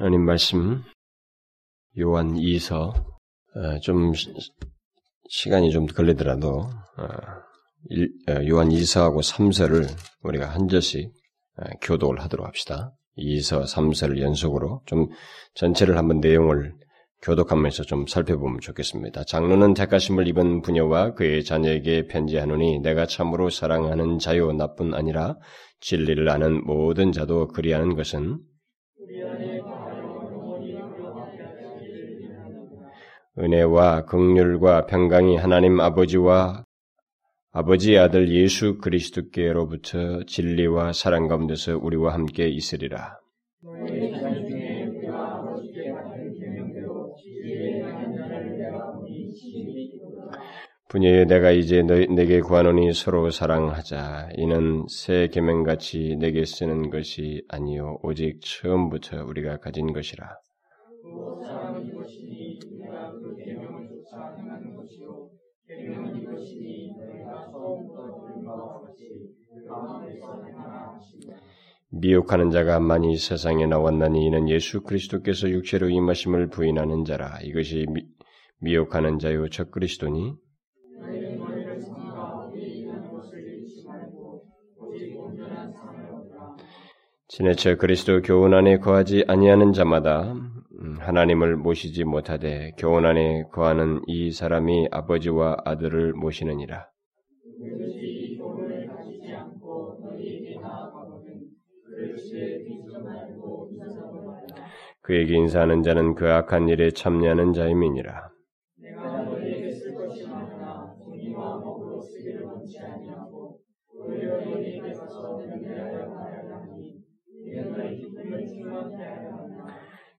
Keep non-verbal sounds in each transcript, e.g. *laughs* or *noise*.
하나님 말씀 요한 2서 어, 좀 시간이 좀 걸리더라도 어, 어, 요한 2서하고 3서를 우리가 한 절씩 교독을 하도록 합시다. 2서, 3서를 연속으로 좀 전체를 한번 내용을 교독하면서 좀 살펴보면 좋겠습니다. 장로는 택하심을 입은 부녀와 그의 자녀에게 편지하노니 내가 참으로 사랑하는 자요 나뿐 아니라 진리를 아는 모든 자도 그리하는 것은 은혜와 극률과 평강이 하나님 아버지와 아버지 아들 예수 그리스도께로부터 진리와 사랑 가운데서 우리와 함께 있으리라. 분야에 내가 이제 너, 내게 구하노니 서로 사랑하자. 이는 새 계명같이 내게 쓰는 것이 아니요 오직 처음부터 우리가 가진 것이라. 미혹하는 자가 많이 세상에 나왔나니 이는 예수 그리스도께서 육체로 임하심을 부인하는 자라. 이것이 미, 미혹하는 자요 적 그리스도니 지내쳐 그리스도 교훈 안에 거하지 아니하는 자마다 음, 하나님을 모시지 못하되 교훈 안에 거하는 이 사람이 아버지와 아들을 모시느니라. 그에게 인사하는 자는 그 악한 일에 참여하는 자임이니라.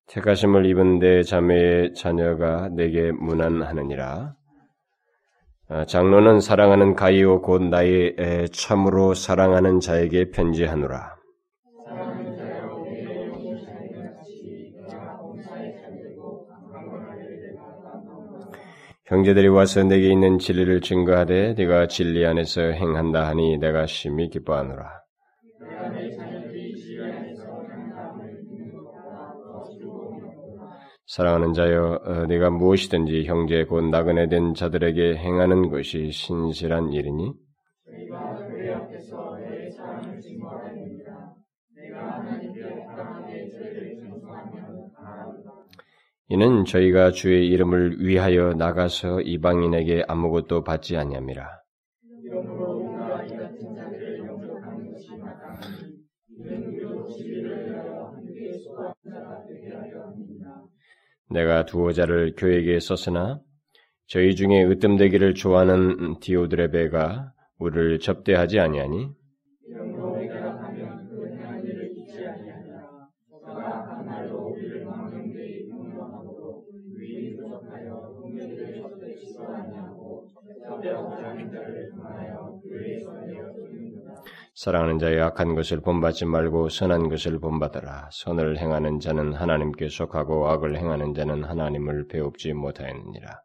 택하심을 입은 내 자매의 자녀가 내게 문안하느니라. 아, 장로는 사랑하는 가이오 곧 나의 참으로 사랑하는 자에게 편지하노라. 형제들이 와서 내게 있는 진리를 증거하되 네가 진리 안에서 행한다 하니 내가 심히 기뻐하노라. 사랑하는 자여, 어, 네가 무엇이든지 형제 곧 나그네 된 자들에게 행하는 것이 신실한 일이니? 이는 저희가 주의 이름을 위하여 나가서 이방인에게 아무것도 받지 아니함이라. 내가 두어 자를 교회에 썼으나 저희 중에 으뜸되기를 좋아하는 디오드레베가 우리를 접대하지 아니하니 사랑하는 자의 악한 것을 본받지 말고 선한 것을 본받아라. 선을 행하는 자는 하나님께 속하고 악을 행하는 자는 하나님을 배웁지 못하였느니라.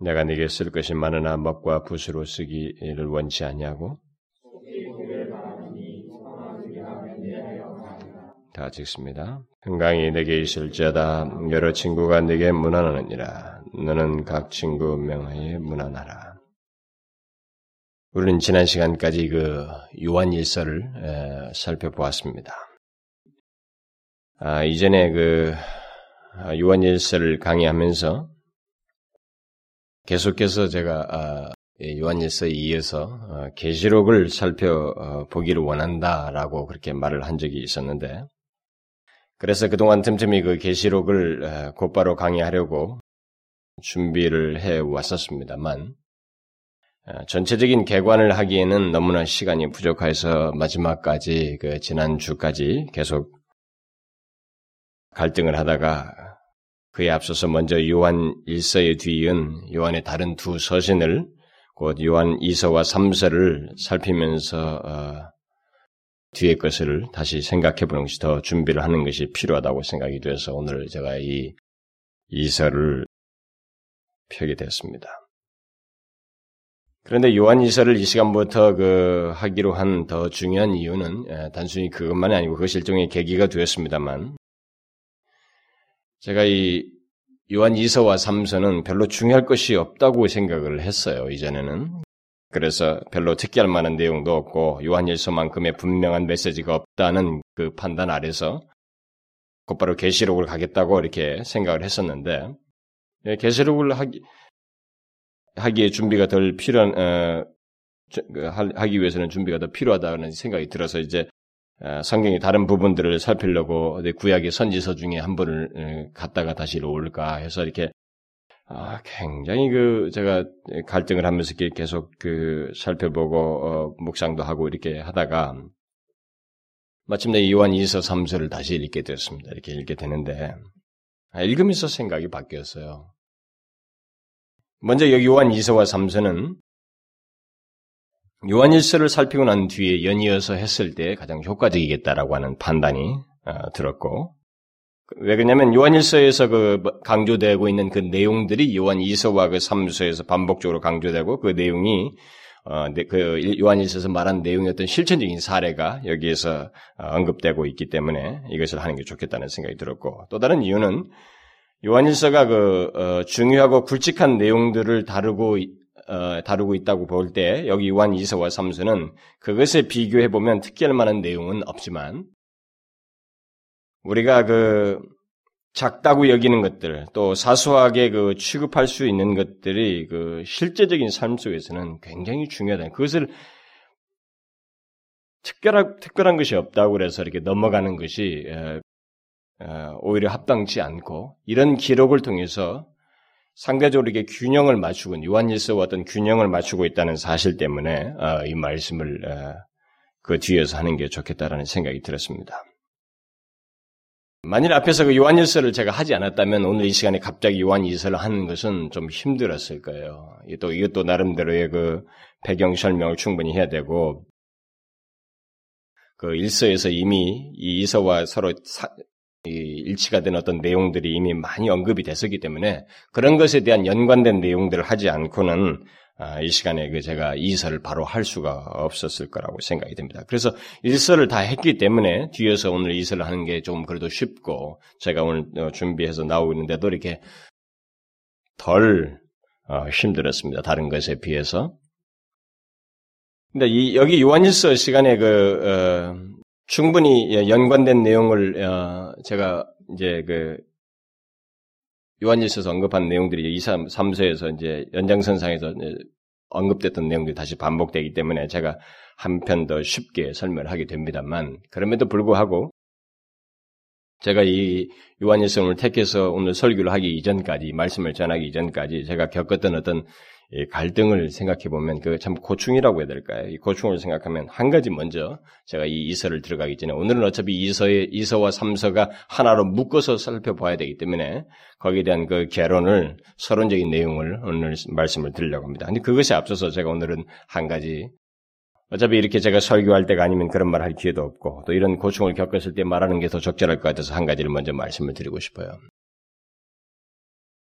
내가 네게 쓸 것이 많으나 먹과 붓으로 쓰기를 원치 아니하고 다 찍습니다. 건강이 내게 있을지어다 여러 친구가 내게 문안하느니라 너는 각 친구 명하에 문안하라. 우리는 지난 시간까지 그 요한 일서를 살펴보았습니다. 아, 이전에 그 아, 요한 일서를 강의하면서 계속해서 제가 아, 요한 일서에 이어서 어, 계시록을 살펴보기를 원한다라고 그렇게 말을 한 적이 있었는데 그래서 그동안 틈틈이 그 계시록을 곧바로 강의하려고 준비를 해 왔었습니다만 전체적인 개관을 하기에는 너무나 시간이 부족해서 마지막까지 그 지난 주까지 계속 갈등을 하다가 그에 앞서서 먼저 요한 1서에 뒤이은 요한의 다른 두 서신을 곧 요한 2서와 3서를 살피면서 어, 뒤의 것을 다시 생각해 보는 것이 더 준비를 하는 것이 필요하다고 생각이 돼서 오늘 제가 이 이서를 펴게 됐습니다. 그런데 요한 이서를 이 시간부터 그 하기로 한 더 중요한 이유는 예, 단순히 그것만이 아니고 그것이 일종의 계기가 되었습니다만 제가 이 요한 이서와 삼서는 별로 중요할 것이 없다고 생각을 했어요 이전에는 그래서 별로 특기할 만한 내용도 없고 요한 일서만큼의 분명한 메시지가 없다는 그 판단 아래서 곧바로 계시록을 가겠다고 이렇게 생각을 했었는데 예, 계시록을 하기 하기에 준비가 덜 필요한 어, 그, 하기 위해서는 준비가 더 필요하다는 생각이 들어서 이제 어, 성경의 다른 부분들을 살피려고 구약의 선지서 중에 한 번을 어, 갔다가 다시 올까 해서 이렇게 아, 굉장히 그 제가 갈등을 하면서 계속 그 살펴보고 어, 묵상도 하고 이렇게 하다가 마침내 요한 2서 3서를 다시 읽게 되었습니다. 이렇게 읽게 되는데 아, 읽으면서 생각이 바뀌었어요. 먼저 여기 요한 2서와 3서는 요한 1서를 살피고 난 뒤에 연이어서 했을 때 가장 효과적이겠다라고 하는 판단이 어, 들었고 왜 그러냐면 요한 1서에서 그 강조되고 있는 그 내용들이 요한 2서와 그 3서에서 반복적으로 강조되고 그 내용이 어, 그 요한 1서에서 말한 어떤 실천적인 사례가 여기에서 어, 언급되고 있기 때문에 이것을 하는 게 좋겠다는 생각이 들었고 또 다른 이유는 요한일서가 그 어, 중요하고 굵직한 내용들을 다루고 어, 다루고 있다고 볼 때 여기 요한 2서와 3서는 그것에 비교해 보면 특기할 만한 내용은 없지만 우리가 그 작다고 여기는 것들 또 사소하게 그 취급할 수 있는 것들이 그 실제적인 삶 속에서는 굉장히 중요하다. 그것을 특별한 특별한 것이 없다고 그래서 이렇게 넘어가는 것이 어, 오히려 합당치 않고 이런 기록을 통해서 상대적으로 이게 균형을 맞추고 요한일서와 어떤 균형을 맞추고 있다는 사실 때문에 어, 이 말씀을 어, 그 뒤에서 하는 게 좋겠다라는 생각이 들었습니다. 만일 앞에서 그 요한일서를 제가 하지 않았다면 오늘 이 시간에 갑자기 요한일서를 하는 것은 좀 힘들었을 거예요. 또 이것도 나름대로의 그 배경 설명을 충분히 해야 되고 그 일서에서 이미 이 이서와 서로 사, 일치가 된 어떤 내용들이 이미 많이 언급이 됐었기 때문에 그런 것에 대한 연관된 내용들을 하지 않고는 아, 이 시간에 그 제가 이설을 바로 할 수가 없었을 거라고 생각이 됩니다. 그래서 일설을 다 했기 때문에 뒤에서 오늘 이설을 하는 게 좀 그래도 쉽고 제가 오늘 어, 준비해서 나오고 있는데도 이렇게 덜 어, 힘들었습니다. 다른 것에 비해서. 근데 이, 여기 요한일서 시간에 그 어, 충분히 예, 연관된 내용을 어, 제가 이제 그 요한일서에서 언급한 내용들이 2, 3, 3서에서 이제 연장선상에서 언급됐던 내용들이 다시 반복되기 때문에 제가 한편 더 쉽게 설명을 하게 됩니다만 그럼에도 불구하고 제가 이 요한일서를 택해서 오늘 설교를 하기 이전까지 말씀을 전하기 이전까지 제가 겪었던 어떤 갈등을 생각해 보면 그 참 고충이라고 해야 될까요? 이 고충을 생각하면 한 가지 먼저 제가 이 이서를 들어가기 전에 오늘은 어차피 이서의 이서와 삼서가 하나로 묶어서 살펴봐야 되기 때문에 거기에 대한 그 개론을 서론적인 내용을 오늘 말씀을 드리려고 합니다. 근데 그것이 앞서서 제가 오늘은 한 가지 어차피 이렇게 제가 설교할 때가 아니면 그런 말 할 기회도 없고 또 이런 고충을 겪었을 때 말하는 게 더 적절할 것 같아서 한 가지를 먼저 말씀을 드리고 싶어요.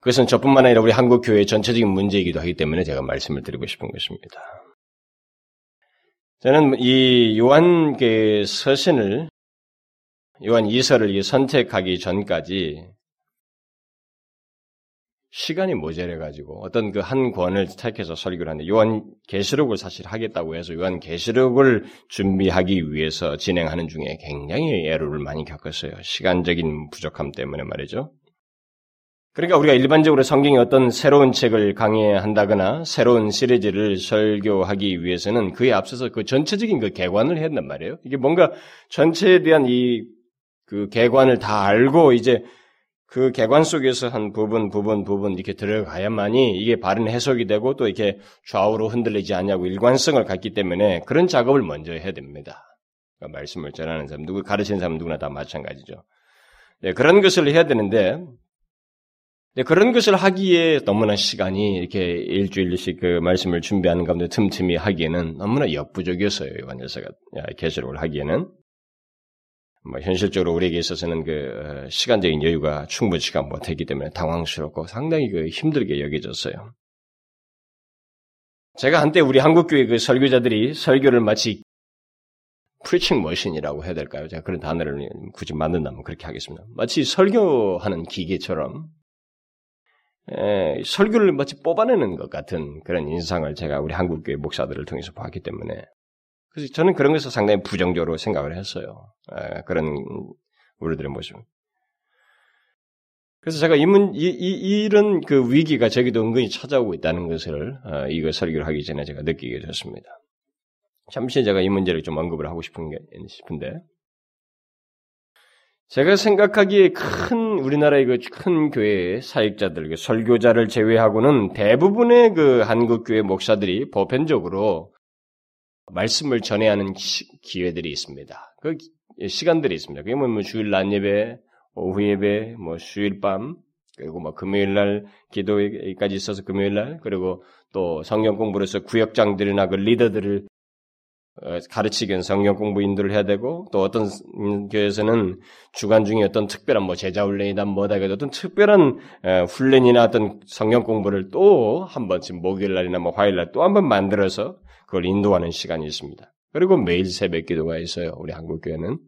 그것은 저뿐만 아니라 우리 한국 교회의 전체적인 문제이기도 하기 때문에 제가 말씀을 드리고 싶은 것입니다. 저는 이 요한 그 서신을 요한 이서를 선택하기 전까지 시간이 모자래 가지고 어떤 그 한 권을 택해서 설교를 하는데 요한 계시록을 사실 하겠다고 해서 요한 계시록을 준비하기 위해서 진행하는 중에 굉장히 애로를 많이 겪었어요. 시간적인 부족함 때문에 말이죠. 그러니까 우리가 일반적으로 성경의 어떤 새로운 책을 강의한다거나 새로운 시리즈를 설교하기 위해서는 그에 앞서서 그 전체적인 그 개관을 한단 말이에요. 이게 뭔가 전체에 대한 이 그 개관을 다 알고 이제 그 개관 속에서 한 부분, 부분, 부분 이렇게 들어가야만이 이게 바른 해석이 되고 또 이렇게 좌우로 흔들리지 않냐고 일관성을 갖기 때문에 그런 작업을 먼저 해야 됩니다. 그러니까 말씀을 전하는 사람, 누구 가르치는 사람 누구나 다 마찬가지죠. 네, 그런 것을 해야 되는데 네, 그런 것을 하기에 너무나 시간이 이렇게 일주일씩 그 말씀을 준비하는 가운데 틈틈이 하기에는 너무나 역부족이었어요. 요한일서가 계시록을 하기에는 뭐 현실적으로 우리에게 있어서는 그 어, 시간적인 여유가 충분치가 못했기 때문에 당황스럽고 상당히 그 힘들게 여겨졌어요. 제가 한때 우리 한국교회 그 설교자들이 설교를 마치 프리칭 머신이라고 해야 될까요? 제가 그런 단어를 굳이 만든다면 그렇게 하겠습니다. 마치 설교하는 기계처럼 에, 설교를 마치 뽑아내는 것 같은 그런 인상을 제가 우리 한국교회 목사들을 통해서 봤기 때문에 그래서 저는 그런 것을 상당히 부정적으로 생각을 했어요. 에, 그런 우리들의 모습. 그래서 제가 이, 문, 이, 이, 이런 그 위기가 저기도 은근히 찾아오고 있다는 것을 어, 이거 설교를 하기 전에 제가 느끼게 됐습니다. 잠시 제가 이 문제를 좀 언급을 하고 싶은 게 싶은데 제가 생각하기에 큰 우리나라의 그 큰 교회의 사역자들, 그 설교자를 제외하고는 대부분의 그 한국 교회 목사들이 보편적으로 말씀을 전해야 하는 기회들이 있습니다. 그 시간들이 있습니다. 그게 뭐, 뭐 주일 낮 예배, 오후 예배, 뭐 주일 밤, 그리고 뭐 금요일 날 기도까지 있어서 금요일 날, 그리고 또 성경 공부를 해서 구역장들이나 그 리더들을 어, 가르치기 위한 성경 공부 인도를 해야 되고 또 어떤 교회에서는 주간 중에 어떤 특별한 뭐 제자 훈련이다 뭐다 그 어떤 특별한 훈련이나 어떤 성경 공부를 또 한 번쯤 목요일 날이나 뭐 화요일 날 또 한 번 만들어서 그걸 인도하는 시간이 있습니다. 그리고 매일 새벽 기도가 있어요. 우리 한국 교회는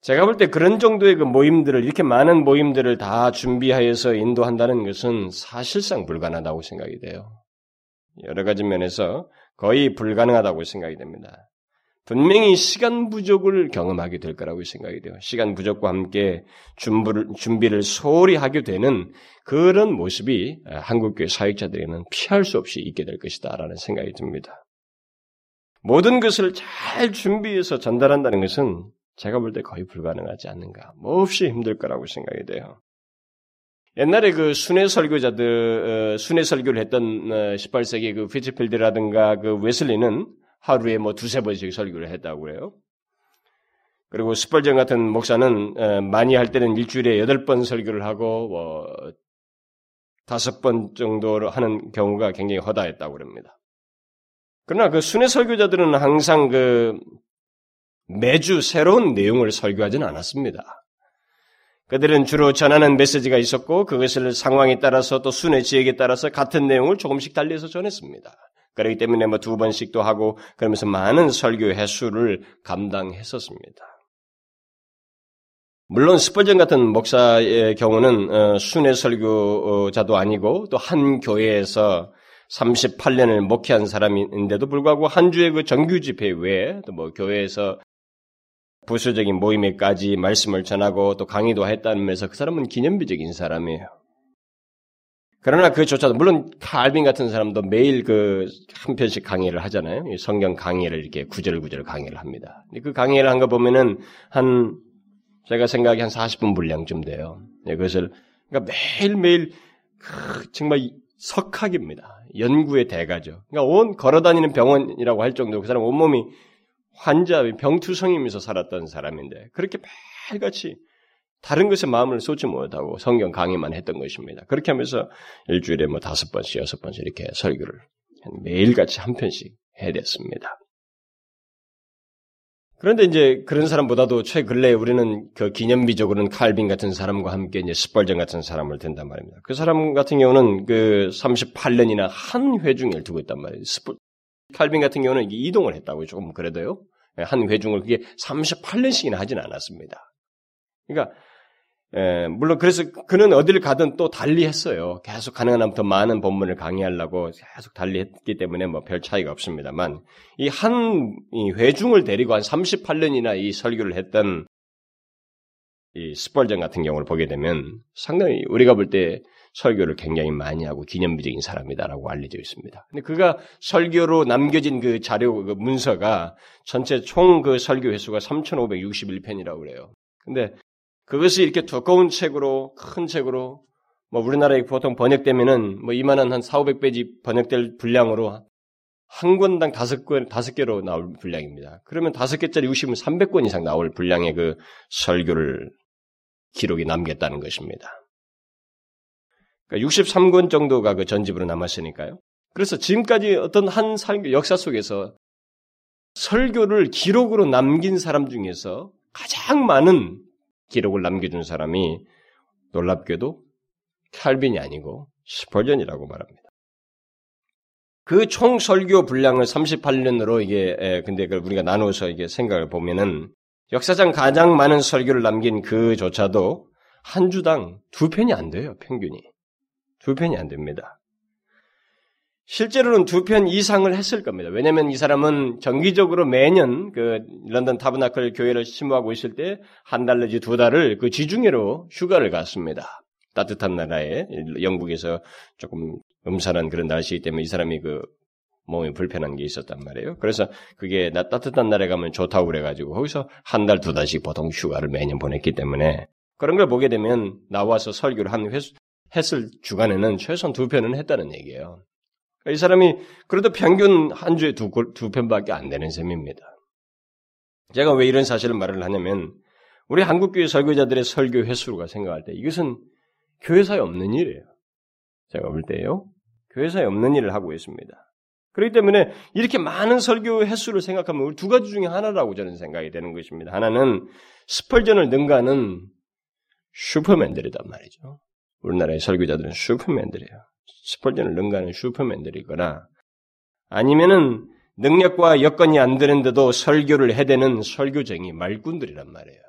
제가 볼 때 그런 정도의 그 모임들을 이렇게 많은 모임들을 다 준비하여서 인도한다는 것은 사실상 불가능하다고 생각이 돼요. 여러 가지 면에서 거의 불가능하다고 생각이 됩니다. 분명히 시간 부족을 경험하게 될 거라고 생각이 돼요. 시간 부족과 함께 준비를, 준비를 소홀히 하게 되는 그런 모습이 한국교회 사역자들에게는 피할 수 없이 있게 될 것이다. 라는 생각이 듭니다. 모든 것을 잘 준비해서 전달한다는 것은 제가 볼 때 거의 불가능하지 않는가. 몹시 힘들 거라고 생각이 돼요. 옛날에 그 순회 설교자들, 어, 순회 설교를 했던 18세기 어, 그 피츠필드라든가 그 웨슬리는 하루에 뭐 두세 번씩 설교를 했다고 그래요. 그리고 스펄전 같은 목사는 어, 많이 할 때는 일주일에 여덟 번 설교를 하고 뭐 다섯 번 정도로 하는 경우가 굉장히 허다했다고 그럽니다. 그러나 그 순회 설교자들은 항상 그 매주 새로운 내용을 설교하지는 않았습니다. 그들은 주로 전하는 메시지가 있었고 그것을 상황에 따라서 또 순회 지역에 따라서 같은 내용을 조금씩 달리해서 전했습니다. 그렇기 때문에 뭐 두 번씩도 하고 그러면서 많은 설교 횟수를 감당했었습니다. 물론 스펄전 같은 목사의 경우는 어, 순회 설교자도 아니고 또 한 교회에서 38년을 목회한 사람인데도 불구하고 한 주의 그 정규 집회 외에 또 뭐 교회에서 부수적인 모임에까지 말씀을 전하고 또 강의도 했다는 면에서 그 사람은 기념비적인 사람이에요. 그러나 그조차도 물론 칼빈 같은 사람도 매일 그 한 편씩 강의를 하잖아요. 성경 강의를 이렇게 구절구절 강의를 합니다. 그 강의를 한 거 보면은 한 제가 생각이 한 40분 분량쯤 돼요. 네, 그것을 그러니까 매일매일 정말 석학입니다. 연구의 대가죠. 그러니까 온 걸어다니는 병원이라고 할 정도로 그 사람 온몸이 환자, 병투성이면서 살았던 사람인데 그렇게 매일같이 다른 것에 마음을 쏟지 못하고 성경 강의만 했던 것입니다. 그렇게 하면서 일주일에 뭐 다섯 번씩, 여섯 번씩 이렇게 설교를 매일같이 한 편씩 해댔습니다. 그런데 이제 그런 사람보다도 최근래 우리는 그 기념비적으로는 칼빈 같은 사람과 함께 이제 스펄전 같은 사람을 든단 말입니다. 그 사람 같은 경우는 그 38년이나 한 회중을 두고 있단 말이에요. 스펄, 칼빈 같은 경우는 이동을 했다고 조금 그래도요. 한 회중을 그게 38년씩이나 하진 않았습니다. 그러니까 에, 물론 그래서 그는 어디를 가든 또 달리 했어요. 계속 가능한 한 더 많은 본문을 강의하려고 계속 달리 했기 때문에 뭐 별 차이가 없습니다만 이한 회중을 데리고 한 38년이나 이 설교를 했던 이 스펄전 같은 경우를 보게 되면 상당히 우리가 볼 때 설교를 굉장히 많이 하고 기념비적인 사람이다라고 알려져 있습니다. 근데 그가 설교로 남겨진 그 자료, 그 문서가 전체 총 그 설교 횟수가 3,561편이라고 그래요. 근데 그것이 이렇게 두꺼운 책으로, 큰 책으로, 뭐 우리나라에 보통 번역되면은 뭐 이만한 한 4, 500페이지 번역될 분량으로 한 권당 다섯 권, 다섯 개로 나올 분량입니다. 그러면 다섯 개짜리 60은 300권 이상 나올 분량의 그 설교를 기록이 남겼다는 것입니다. 그러니까 63권 정도가 그 전집으로 남았으니까요. 그래서 지금까지 어떤 한 역사 속에서 설교를 기록으로 남긴 사람 중에서 가장 많은 기록을 남겨준 사람이 놀랍게도 칼빈이 아니고 스펄전이라고 말합니다. 그 총 설교 분량을 38년으로 이게 에, 근데 그걸 우리가 나누어서 이게 생각을 보면은 역사상 가장 많은 설교를 남긴 그조차도 한 주당 두 편이 안 돼요, 평균이. 두 편이 안 됩니다. 실제로는 두 편 이상을 했을 겁니다. 왜냐하면 이 사람은 정기적으로 매년 그 런던 타브나클 교회를 심무하고 있을 때 한 달 내지 두 달을 그 지중해로 휴가를 갔습니다. 따뜻한 나라에 영국에서 조금 음산한 그런 날씨이기 때문에 이 사람이 그 몸이 불편한 게 있었단 말이에요. 그래서 그게 나 따뜻한 나라에 가면 좋다고 그래가지고 거기서 한 달 두 달씩 보통 휴가를 매년 보냈기 때문에 그런 걸 보게 되면 나와서 설교를 한 회, 했을 주간에는 최소한 두 편은 했다는 얘기예요. 이 사람이 그래도 평균 한 주에 두, 두 편밖에 안 되는 셈입니다. 제가 왜 이런 사실을 말을 하냐면 우리 한국교회 설교자들의 설교 횟수가 생각할 때 이것은 교회사에 없는 일이에요. 제가 볼 때요. 교회사에 없는 일을 하고 있습니다. 그렇기 때문에 이렇게 많은 설교 횟수를 생각하면 우리 두 가지 중에 하나라고 저는 생각이 되는 것입니다. 하나는 스펄전을 능가하는 슈퍼맨들이단 말이죠. 우리나라의 설교자들은 슈퍼맨들이에요. 스펄전을 능가하는 슈퍼맨들이거나 아니면은 능력과 여건이 안 되는데도 설교를 해대는 설교쟁이 말꾼들이란 말이에요.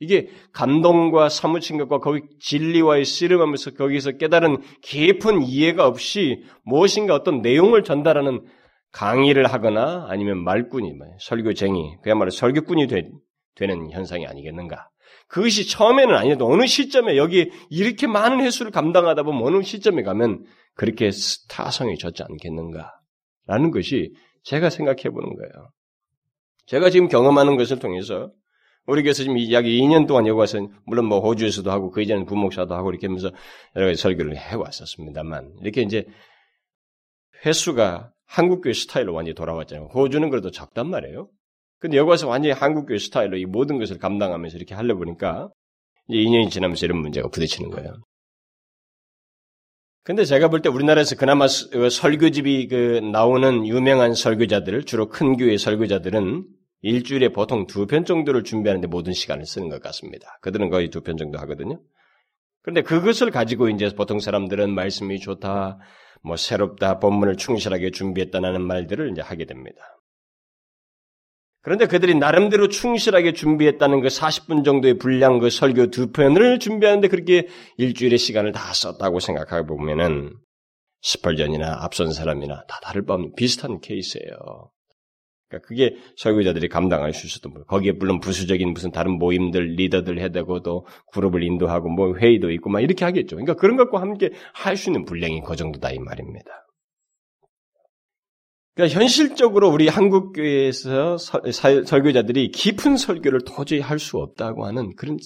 이게 감동과 사무친 것과 거기 진리와의 씨름하면서 거기서 깨달은 깊은 이해가 없이 무엇인가 어떤 내용을 전달하는 강의를 하거나 아니면 말꾼이 설교쟁이 그야말로 설교꾼이 되, 는 현상이 아니겠는가? 그것이 처음에는 아니어도 어느 시점에 여기 이렇게 많은 횟수를 감당하다 보면 어느 시점에 가면 그렇게 타성이 졌지 않겠는가? 라는 것이 제가 생각해 보는 거예요. 제가 지금 경험하는 것을 통해서 우리 교회에서 지금 약 2년 동안 여기 와서 물론 뭐 호주에서도 하고 그 이전에 부목사도 하고 이렇게 하면서 여러 가지 설교를 해 왔었습니다만 이렇게 이제 횟수가 한국교회 스타일로 완전히 돌아왔잖아요. 호주는 그래도 적단 말이에요. 근데 여기 와서 완전히 한국교회 스타일로 이 모든 것을 감당하면서 이렇게 하려 보니까 이제 2년이 지나면서 이런 문제가 부딪히는 거예요. 근데 제가 볼 때 우리나라에서 그나마 그 설교집이 그 나오는 유명한 설교자들, 주로 큰 교회 설교자들은 일주일에 보통 두 편 정도를 준비하는데 모든 시간을 쓰는 것 같습니다. 그들은 거의 두 편 정도 하거든요. 그런데 그것을 가지고 이제 보통 사람들은 말씀이 좋다, 뭐 새롭다, 본문을 충실하게 준비했다는 말들을 이제 하게 됩니다. 그런데 그들이 나름대로 충실하게 준비했다는 그 40분 정도의 분량 그 설교 두 편을 준비하는데 그렇게 일주일의 시간을 다 썼다고 생각해 보면은 스펄전이나 앞선 사람이나 다 다를 바 없는 비슷한 케이스예요. 그러니까 그게 설교자들이 감당할 수 있었던 거예요. 거기에 물론 부수적인 무슨 다른 모임들 리더들 해대고 또 그룹을 인도하고 뭐 회의도 있고 막 이렇게 하겠죠. 그러니까 그런 것과 함께 할 수 있는 분량이 그 정도다 이 말입니다. 그러니까 현실적으로 우리 한국 교회에서 설교자들이 깊은 설교를 도저히 할 수 없다고 하는 그런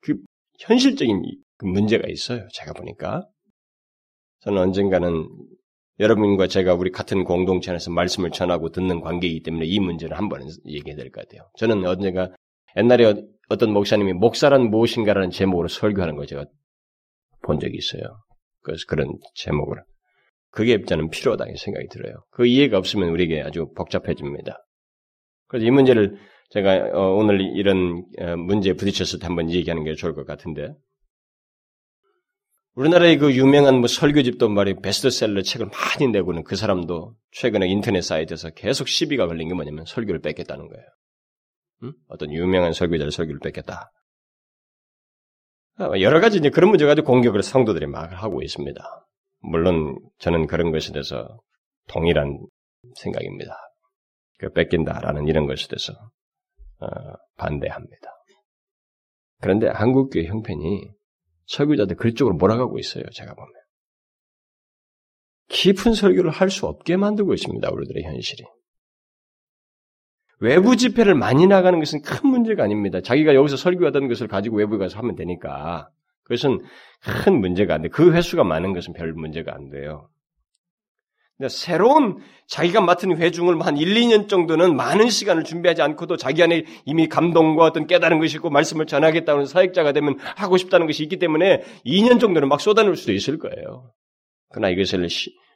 그 현실적인 그 문제가 있어요. 제가 보니까 저는 언젠가는 여러분과 제가 우리 같은 공동체 안에서 말씀을 전하고 듣는 관계이기 때문에 이 문제를 한 번은 얘기해야 될 것 같아요. 저는 언젠가 옛날에 어떤 목사님이 목사란 무엇인가라는 제목으로 설교하는 걸 제가 본 적이 있어요. 그래서 그런 제목을. 그게 저는 필요하다는 생각이 들어요. 그 이해가 없으면 우리에게 아주 복잡해집니다. 그래서 이 문제를 제가 어, 오늘 이런 어, 문제에 부딪혔을 때 한번 얘기하는 게 좋을 것 같은데 우리나라의 그 유명한 뭐 설교집도 말이 베스트셀러 책을 많이 내고는 그 사람도 최근에 인터넷 사이트에서 계속 시비가 걸린 게 뭐냐면 설교를 뺏겠다는 거예요. 응? 어떤 유명한 설교자를 설교를 뺏겠다. 아, 여러 가지 이제 그런 문제 가지고 공격을 성도들이 막 하고 있습니다. 물론 저는 그런 것에 대해서 동일한 생각입니다. 그 뺏긴다라는 이런 것에 대해서 어, 반대합니다. 그런데 한국교회 형편이 설교자들 그쪽으로 몰아가고 있어요. 제가 보면 깊은 설교를 할 수 없게 만들고 있습니다. 우리들의 현실이. 외부 집회를 많이 나가는 것은 큰 문제가 아닙니다. 자기가 여기서 설교하던 것을 가지고 외부에 가서 하면 되니까. 그것은 큰 문제가 안 돼. 그 횟수가 많은 것은 별 문제가 안 돼요. 근데 새로운 자기가 맡은 회중을 한 1, 2년 정도는 많은 시간을 준비하지 않고도 자기 안에 이미 감동과 어떤 깨달은 것이 있고 말씀을 전하겠다는 사역자가 되면 하고 싶다는 것이 있기 때문에 2년 정도는 막 쏟아낼 수도 있을 거예요. 그러나 이것을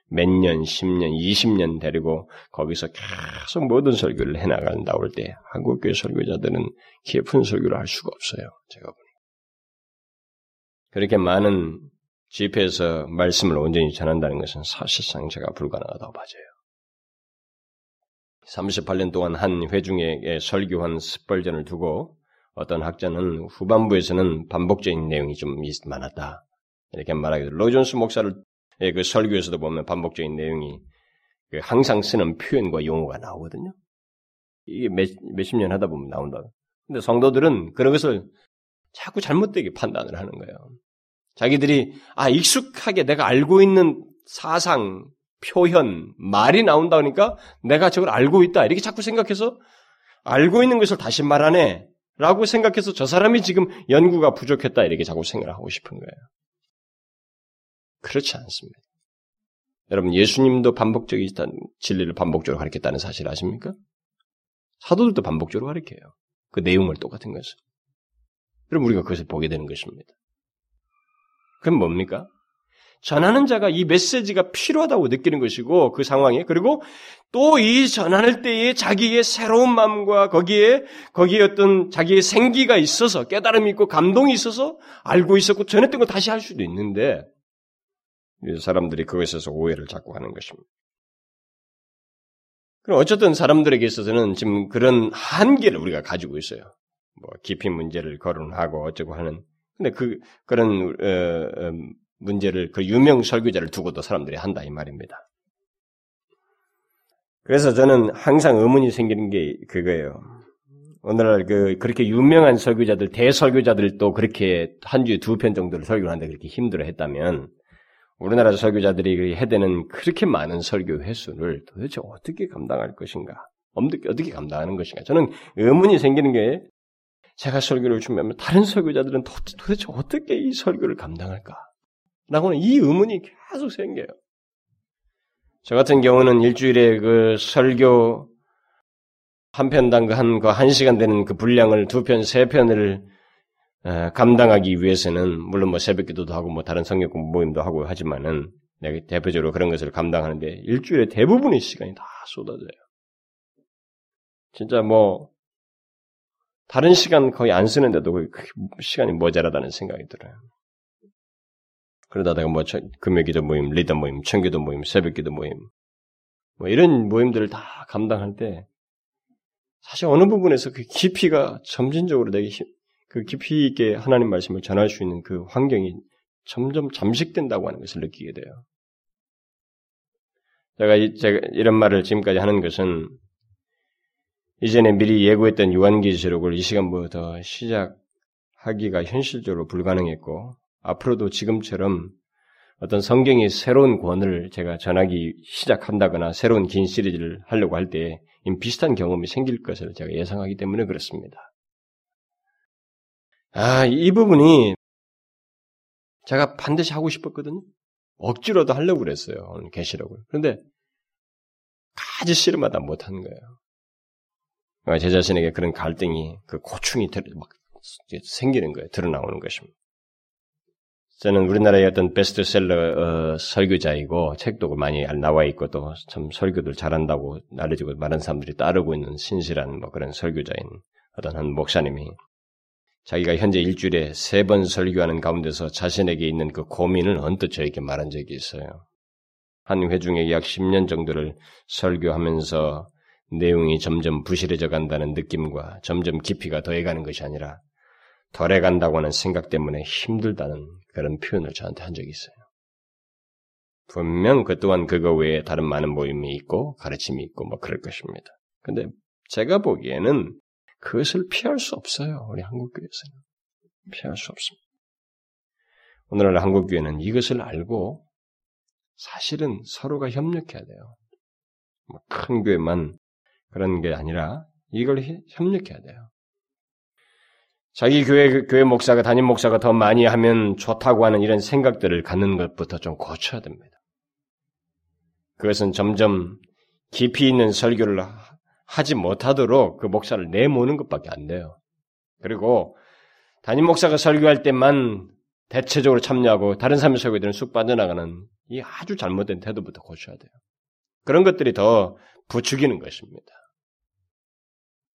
몇 년, 10년, 20년 데리고 거기서 계속 모든 설교를 해나간다 올 때 한국교회 설교자들은 깊은 설교를 할 수가 없어요. 제가 보니. 그렇게 많은 집회에서 말씀을 온전히 전한다는 것은 사실상 제가 불가능하다고 봐요. 38년 동안 한 회중에 설교한 스펄전을 두고 어떤 학자는 후반부에서는 반복적인 내용이 좀 많았다. 이렇게 말하기도 로존스 목사를 그 설교에서도 보면 반복적인 내용이 그 항상 쓰는 표현과 용어가 나오거든요. 이게 몇, 몇십 년 하다 보면 나온다. 근데 성도들은 그런 것을 자꾸 잘못되게 판단을 하는 거예요. 자기들이 아 익숙하게 내가 알고 있는 사상, 표현, 말이 나온다 그러니까 내가 저걸 알고 있다 이렇게 자꾸 생각해서 알고 있는 것을 다시 말하네 라고 생각해서 저 사람이 지금 연구가 부족했다 이렇게 자꾸 생각을 하고 싶은 거예요. 그렇지 않습니다. 여러분 예수님도 반복적인 진리를 반복적으로 가르쳤다는 사실 아십니까? 사도들도 반복적으로 가르쳐요. 그 내용을 똑같은 것을. 그럼 우리가 그것을 보게 되는 것입니다. 그럼 뭡니까? 전하는 자가 이 메시지가 필요하다고 느끼는 것이고 그 상황에 그리고 또 이 전하는 때에 자기의 새로운 마음과 거기에 거기에 어떤 자기의 생기가 있어서 깨달음이 있고 감동이 있어서 알고 있었고 전했던 걸 다시 할 수도 있는데 사람들이 그것에서 오해를 자꾸 하는 것입니다. 그럼 어쨌든 사람들에게 있어서는 지금 그런 한계를 우리가 가지고 있어요. 뭐 깊이 문제를 거론하고 어쩌고 하는. 근데 그 그런 어, 어, 문제를 그 유명 설교자를 두고도 사람들이 한다 이 말입니다. 그래서 저는 항상 의문이 생기는 게 그거예요. 오늘날 그 그렇게 유명한 설교자들 대설교자들도 그렇게 한 주에 두 편 정도를 설교를 하는데 그렇게 힘들어 했다면 우리나라 설교자들이 해대는 그렇게 많은 설교 횟수를 도대체 어떻게 감당할 것인가? 어떻게, 어떻게 감당하는 것인가? 저는 의문이 생기는 게 제가 설교를 준비하면 다른 설교자들은 도 대체 어떻게 이 설교를 감당할까? 라고는 이 의문이 계속 생겨요. 저 같은 경우는 일주일에 그 설교 한 편당 그 한, 시간 되는 그 분량을 두 편, 세 편을 감당하기 위해서는 물론 뭐 새벽 기도도 하고 뭐 다른 성경 모임도 하고 하지만은 내가 대표적으로 그런 것을 감당하는데 일주일에 대부분의 시간이 다 쏟아져요. 진짜 뭐 다른 시간 거의 안 쓰는데도 그 시간이 모자라다는 생각이 들어요. 그러다 내가 뭐 금요기도 모임, 리더 모임, 청기도 모임, 새벽기도 모임 뭐 이런 모임들을 다 감당할 때 사실 어느 부분에서 그 깊이가 점진적으로 내게 그 깊이 있게 하나님 말씀을 전할 수 있는 그 환경이 점점 잠식된다고 하는 것을 느끼게 돼요. 제가, 이, 제가 이런 말을 지금까지 하는 것은 이전에 미리 예고했던 요한계시록을 이 시간부터 시작하기가 현실적으로 불가능했고 앞으로도 지금처럼 어떤 성경의 새로운 권을 제가 전하기 시작한다거나 새로운 긴 시리즈를 하려고 할 때 비슷한 경험이 생길 것을 제가 예상하기 때문에 그렇습니다. 아, 이 부분이 제가 반드시 하고 싶었거든요. 억지로도 하려고 그랬어요. 오늘 계시록을. 그런데 가지 싫음마다 못하는 거예요. 제 자신에게 그런 갈등이, 그 고충이 막 생기는 거예요. 드러나오는 것입니다. 저는 우리나라의 어떤 베스트셀러 어, 설교자이고 책도 많이 나와 있고 또 참 설교들 잘한다고 알려지고 많은 사람들이 따르고 있는 신실한 뭐 그런 설교자인 어떤 한 목사님이 자기가 현재 일주일에 세 번 설교하는 가운데서 자신에게 있는 그 고민을 언뜻 저에게 말한 적이 있어요. 한 회중에 약 10년 정도를 설교하면서 내용이 점점 부실해져 간다는 느낌과 점점 깊이가 더해가는 것이 아니라 덜해간다고 하는 생각 때문에 힘들다는 그런 표현을 저한테 한 적이 있어요. 분명 그 또한 그거 외에 다른 많은 모임이 있고 가르침이 있고 뭐 그럴 것입니다. 근데 제가 보기에는 그것을 피할 수 없어요. 우리 한국교회에서는. 피할 수 없습니다. 오늘날 한국교회는 이것을 알고 사실은 서로가 협력해야 돼요. 뭐큰 교회만 그런 게 아니라 이걸 협력해야 돼요. 자기 교회, 교회 목사가, 담임 목사가 더 많이 하면 좋다고 하는 이런 생각들을 갖는 것부터 좀 고쳐야 됩니다. 그것은 점점 깊이 있는 설교를 하지 못하도록 그 목사를 내모는 것밖에 안 돼요. 그리고 담임 목사가 설교할 때만 대체적으로 참여하고 다른 사람의 설교들은 쑥 빠져나가는 이 아주 잘못된 태도부터 고쳐야 돼요. 그런 것들이 더 부추기는 것입니다.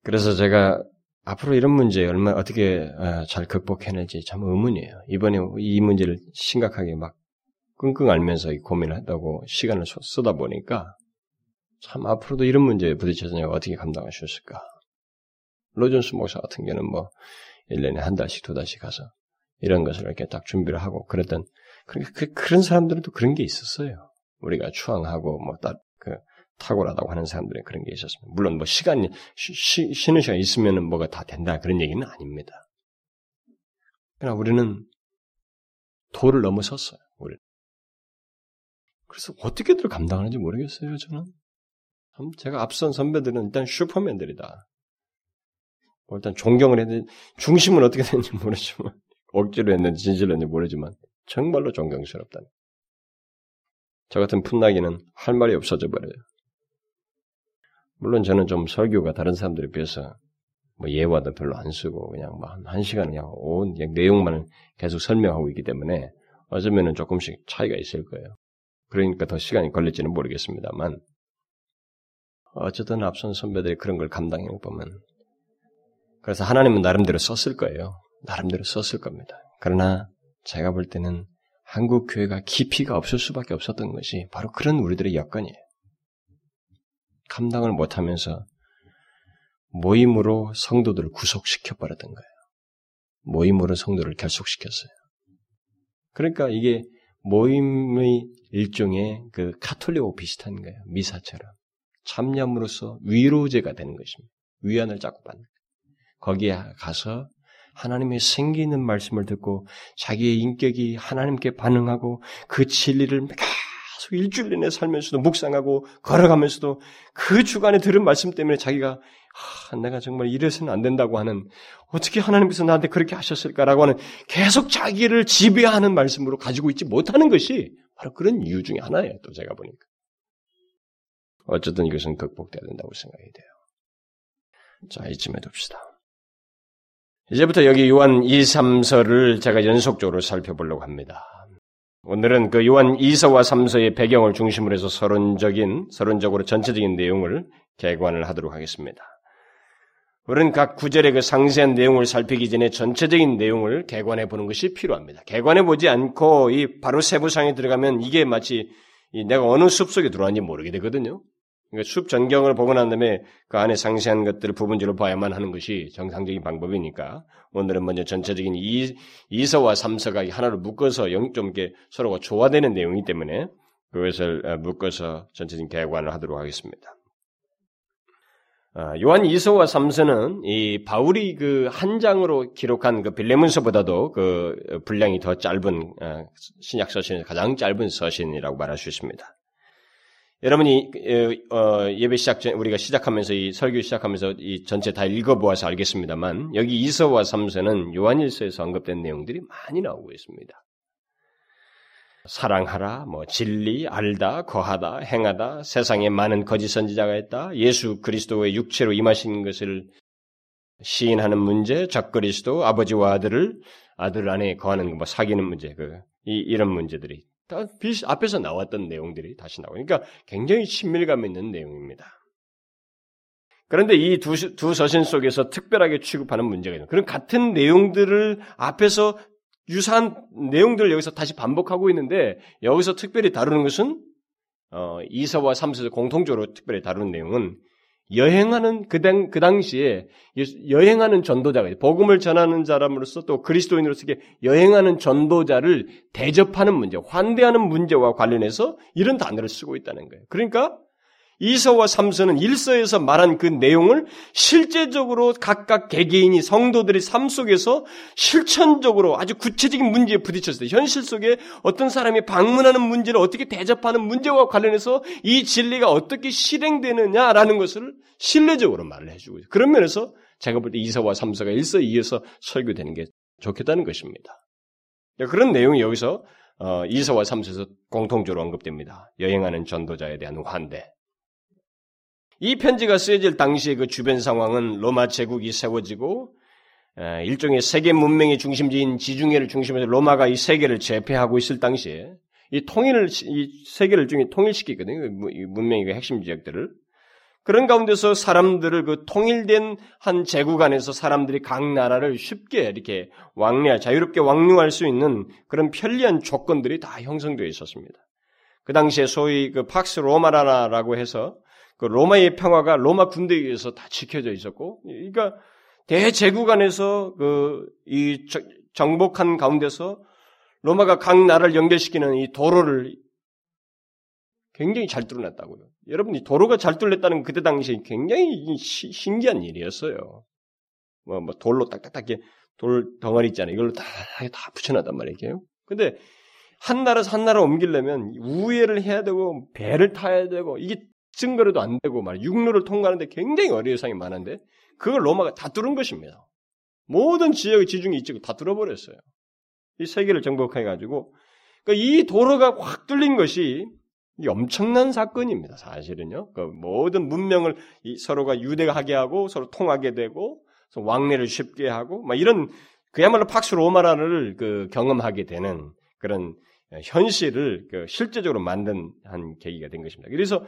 그래서 제가 앞으로 이런 문제 얼마 어떻게 어, 잘 극복해낼지 참 의문이에요. 이번에 이 문제를 심각하게 막 끙끙 앓면서 고민을 했다고 시간을 쓰다 보니까 참 앞으로도 이런 문제에 부딪혀서 내가 어떻게 있을까? 로존스 목사 같은 경우는 뭐 1년에 한 달씩 두 달씩 가서 이런 것을 이렇게 딱 준비를 하고 그랬던 그, 그, 그런 사람들은 또 그런 게 있었어요. 우리가 추앙하고 뭐딱그 탁월하다고 하는 사람들은 그런 게 있었습니다. 물론 뭐 시간이 쉬, 쉬는 시간 있으면은 뭐가 다 된다 그런 얘기는 아닙니다. 그러나 우리는 도를 넘어섰어요. 우리. 그래서 어떻게들 감당하는지 모르겠어요. 저는 제가 앞선 선배들은 일단 슈퍼맨들이다. 뭐 일단 존경을 했는데 중심은 어떻게 되는지 모르지만 *laughs* 억지로 했는지 진실로 했는지 모르지만 정말로 존경스럽다. 저 같은 풋나기는 할 말이 없어져 버려요. 물론 저는 좀 설교가 다른 사람들에 비해서 뭐 예화도 별로 안 쓰고 그냥 뭐한 시간 그냥 온 내용만 계속 설명하고 있기 때문에 어쩌면은 조금씩 차이가 있을 거예요. 그러니까 더 시간이 걸릴지는 모르겠습니다만 어쨌든 앞선 선배들이 그런 걸 감당해 보면 그래서 하나님은 나름대로 썼을 거예요. 나름대로 썼을 겁니다. 그러나 제가 볼 때는 한국 교회가 깊이가 없을 수밖에 없었던 것이 바로 그런 우리들의 여건이에요. 감당을 못하면서 모임으로 성도들을 구속시켜 버렸던 거예요. 모임으로 성도를 결속시켰어요. 그러니까 이게 모임의 일종의 그 카톨릭하고 비슷한 거예요. 미사처럼. 참념으로서 위로제가 되는 것입니다. 위안을 자꾸 받는 거예요. 거기에 가서 하나님의 생기 있는 말씀을 듣고 자기의 인격이 하나님께 반응하고 그 진리를 계속 일주일 내내 살면서도 묵상하고 걸어가면서도 그 주간에 들은 말씀 때문에 자기가 아, 내가 정말 이래서는 안 된다고 하는 어떻게 하나님께서 나한테 그렇게 하셨을까라고 하는 계속 자기를 지배하는 말씀으로 가지고 있지 못하는 것이 바로 그런 이유 중에 하나예요. 또 제가 보니까 어쨌든 이것은 극복돼야 된다고 생각이 돼요. 자 이쯤에 둡시다. 이제부터 여기 요한 2, 3서를 제가 연속적으로 살펴보려고 합니다. 오늘은 그 요한 2서와 3서의 배경을 중심으로 해서 서론적인, 서론적으로 전체적인 내용을 개관을 하도록 하겠습니다. 우리는 각 구절의 그 상세한 내용을 살피기 전에 전체적인 내용을 개관해 보는 것이 필요합니다. 개관해 보지 않고 이 바로 세부상에 들어가면 이게 마치 내가 어느 숲 속에 들어왔는지 모르게 되거든요. 그러니까 숲 전경을 보고 난 다음에 그 안에 상세한 것들을 부분적으로 봐야만 하는 것이 정상적인 방법이니까 오늘은 먼저 전체적인 이, 2서와 3서가 하나로 묶어서 영, 좀 이렇게 서로가 조화되는 내용이기 때문에 그것을 어, 묶어서 전체적인 개관을 하도록 하겠습니다. 아, 요한 2서와 3서는 이 바울이 그 한 장으로 기록한 그 빌레문서보다도 그 분량이 더 짧은 어, 신약 서신 가장 짧은 서신이라고 말할 수 있습니다. 여러분이 어, 예배 시작 전 우리가 시작하면서 이 설교 시작하면서 이 전체 다 읽어보아서 알겠습니다만 여기 이서와 삼서는 요한일서에서 언급된 내용들이 많이 나오고 있습니다. 사랑하라, 뭐 진리, 알다, 거하다, 행하다, 세상에 많은 거짓 선지자가 있다, 예수 그리스도의 육체로 임하신 것을 시인하는 문제, 적그리스도, 아버지와 아들을 아들 안에 거하는 뭐 사귀는 문제, 그 이, 이런 문제들이 다 앞에서 나왔던 내용들이 다시 나오고, 그러니까 굉장히 친밀감 있는 내용입니다. 그런데 이 두 두 서신 속에서 특별하게 취급하는 문제가 있는 그런 같은 내용들을 앞에서 유사한 내용들을 여기서 다시 반복하고 있는데 여기서 특별히 다루는 것은 어, 이서와 삼서에서 공통적으로 특별히 다루는 내용은 여행하는 그, 당, 그 당시에 여행하는 전도자가 복음을 전하는 사람으로서 또 그리스도인으로서 여행하는 전도자를 대접하는 문제, 환대하는 문제와 관련해서 이런 단어를 쓰고 있다는 거예요. 그러니까 이서와 삼서는 일서에서 말한 그 내용을 실제적으로 각각 개개인이 성도들의 삶 속에서 실천적으로 아주 구체적인 문제에 부딪혔을 때 현실 속에 어떤 사람이 방문하는 문제를 어떻게 대접하는 문제와 관련해서 이 진리가 어떻게 실행되느냐라는 것을 신뢰적으로 말을 해주고 있어요. 그런 면에서 제가 볼 때 이서와 삼서가 일서 이어서 설교되는 게 좋겠다는 것입니다. 그런 내용이 여기서 어, 이서와 삼서에서 공통적으로 언급됩니다. 여행하는 전도자에 대한 환대. 이 편지가 쓰여질 당시의 그 주변 상황은 로마 제국이 세워지고 일종의 세계 문명의 중심지인 지중해를 중심으로 로마가 이 세계를 제패하고 있을 당시에 이 통일을 이 세계를 중에 통일시키거든요. 문명의 핵심 지역들을 그런 가운데서 사람들을 그 통일된 한 제국 안에서 사람들이 각 나라를 쉽게 이렇게 왕래, 자유롭게 왕래할 수 있는 그런 편리한 조건들이 다 형성되어 있었습니다. 그 당시에 소위 그 팍스 로마라라고 해서 그 로마의 평화가 로마 군대에 의해서 다 지켜져 있었고, 그러니까 대제국 안에서 그 이 정복한 가운데서 로마가 각 나라를 연결시키는 이 도로를 굉장히 잘 뚫어냈다고요. 여러분, 이 도로가 잘 뚫렸다는 그때 당시에 굉장히 시, 신기한 일이었어요. 뭐, 뭐, 돌로 딱딱딱 돌 덩어리 있잖아요. 이걸로 다, 다 붙여놨단 말이에요. 근데 한 나라에서 한 나라 옮기려면 우회를 해야 되고 배를 타야 되고 이게 증거로도 안 되고 말 육로를 통과하는데 굉장히 어려움이 많은데 그걸 로마가 다 뚫은 것입니다. 모든 지역의 지중해 이쪽을 다 뚫어버렸어요. 이 세계를 정복해가지고 그러니까 이 도로가 확 뚫린 것이 엄청난 사건입니다. 사실은요. 그 모든 문명을 서로가 유대하게 하고 서로 통하게 되고 왕래를 쉽게 하고 막 이런 그야말로 팍스 로마라를 그 경험하게 되는 그런 현실을 그 실제적으로 만든 한 계기가 된 것입니다. 그래서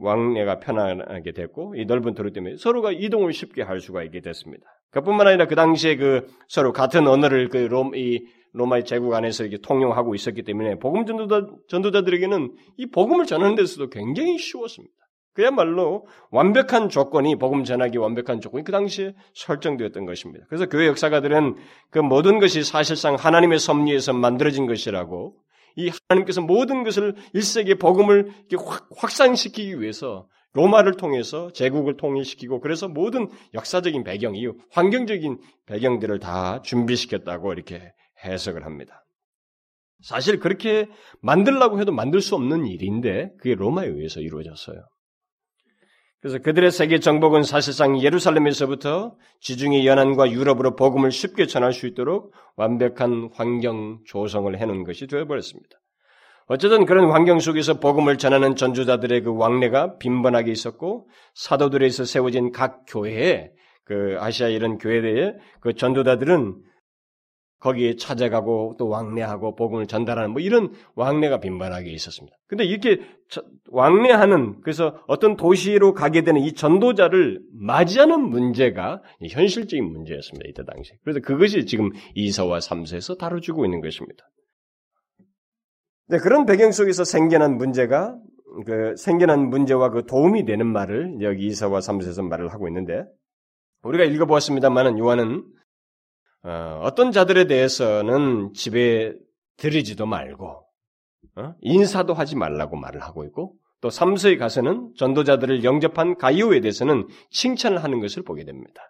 왕래가 편안하게 됐고 이 넓은 도로 때문에 서로가 이동을 쉽게 할 수가 있게 됐습니다. 그뿐만 아니라 그 당시에 그 서로 같은 언어를 그 롬, 이 로마의 제국 안에서 이렇게 통용하고 있었기 때문에 복음 전도자, 전도자들에게는 이 복음을 전하는 데서도 굉장히 쉬웠습니다. 그야말로 완벽한 조건이 복음 전하기 완벽한 조건이 그 당시에 설정되었던 것입니다. 그래서 교회 역사가들은 그 모든 것이 사실상 하나님의 섭리에서 만들어진 것이라고 이 하나님께서 모든 것을 일세기의 복음을 확, 확산시키기 위해서 로마를 통해서 제국을 통일시키고 그래서 모든 역사적인 배경, 이 환경적인 배경들을 다 준비시켰다고 이렇게 해석을 합니다. 사실 그렇게 만들라고 해도 만들 수 없는 일인데 그게 로마에 의해서 이루어졌어요. 그래서 그들의 세계 정복은 사실상 예루살렘에서부터 지중해 연안과 유럽으로 복음을 쉽게 전할 수 있도록 완벽한 환경 조성을 해놓은 것이 되어버렸습니다. 어쨌든 그런 환경 속에서 복음을 전하는 전주자들의 그 왕래가 빈번하게 있었고 사도들에서 세워진 각 교회에 그 아시아 이런 교회에 그 전도자들은 거기에 찾아가고 또 왕래하고 복음을 전달하는 뭐 이런 왕래가 빈번하게 있었습니다. 근데 이렇게 왕래하는 그래서 어떤 도시로 가게 되는 이 전도자를 맞이하는 문제가 현실적인 문제였습니다. 이때 당시. 그래서 그것이 지금 이서와 삼서에서 다뤄주고 있는 것입니다. 네, 그런 배경 속에서 생겨난 문제가 그 생겨난 문제와 그 도움이 되는 말을 여기 이서와 삼서에서 말을 하고 있는데 우리가 읽어보았습니다만은 요한은 어, 떤 자들에 대해서는 집에 들이지도 말고 어? 인사도 하지 말라고 말을 하고 있고 또 3서에 가서는 전도자들을 영접한 가이오에 대해서는 칭찬을 하는 것을 보게 됩니다.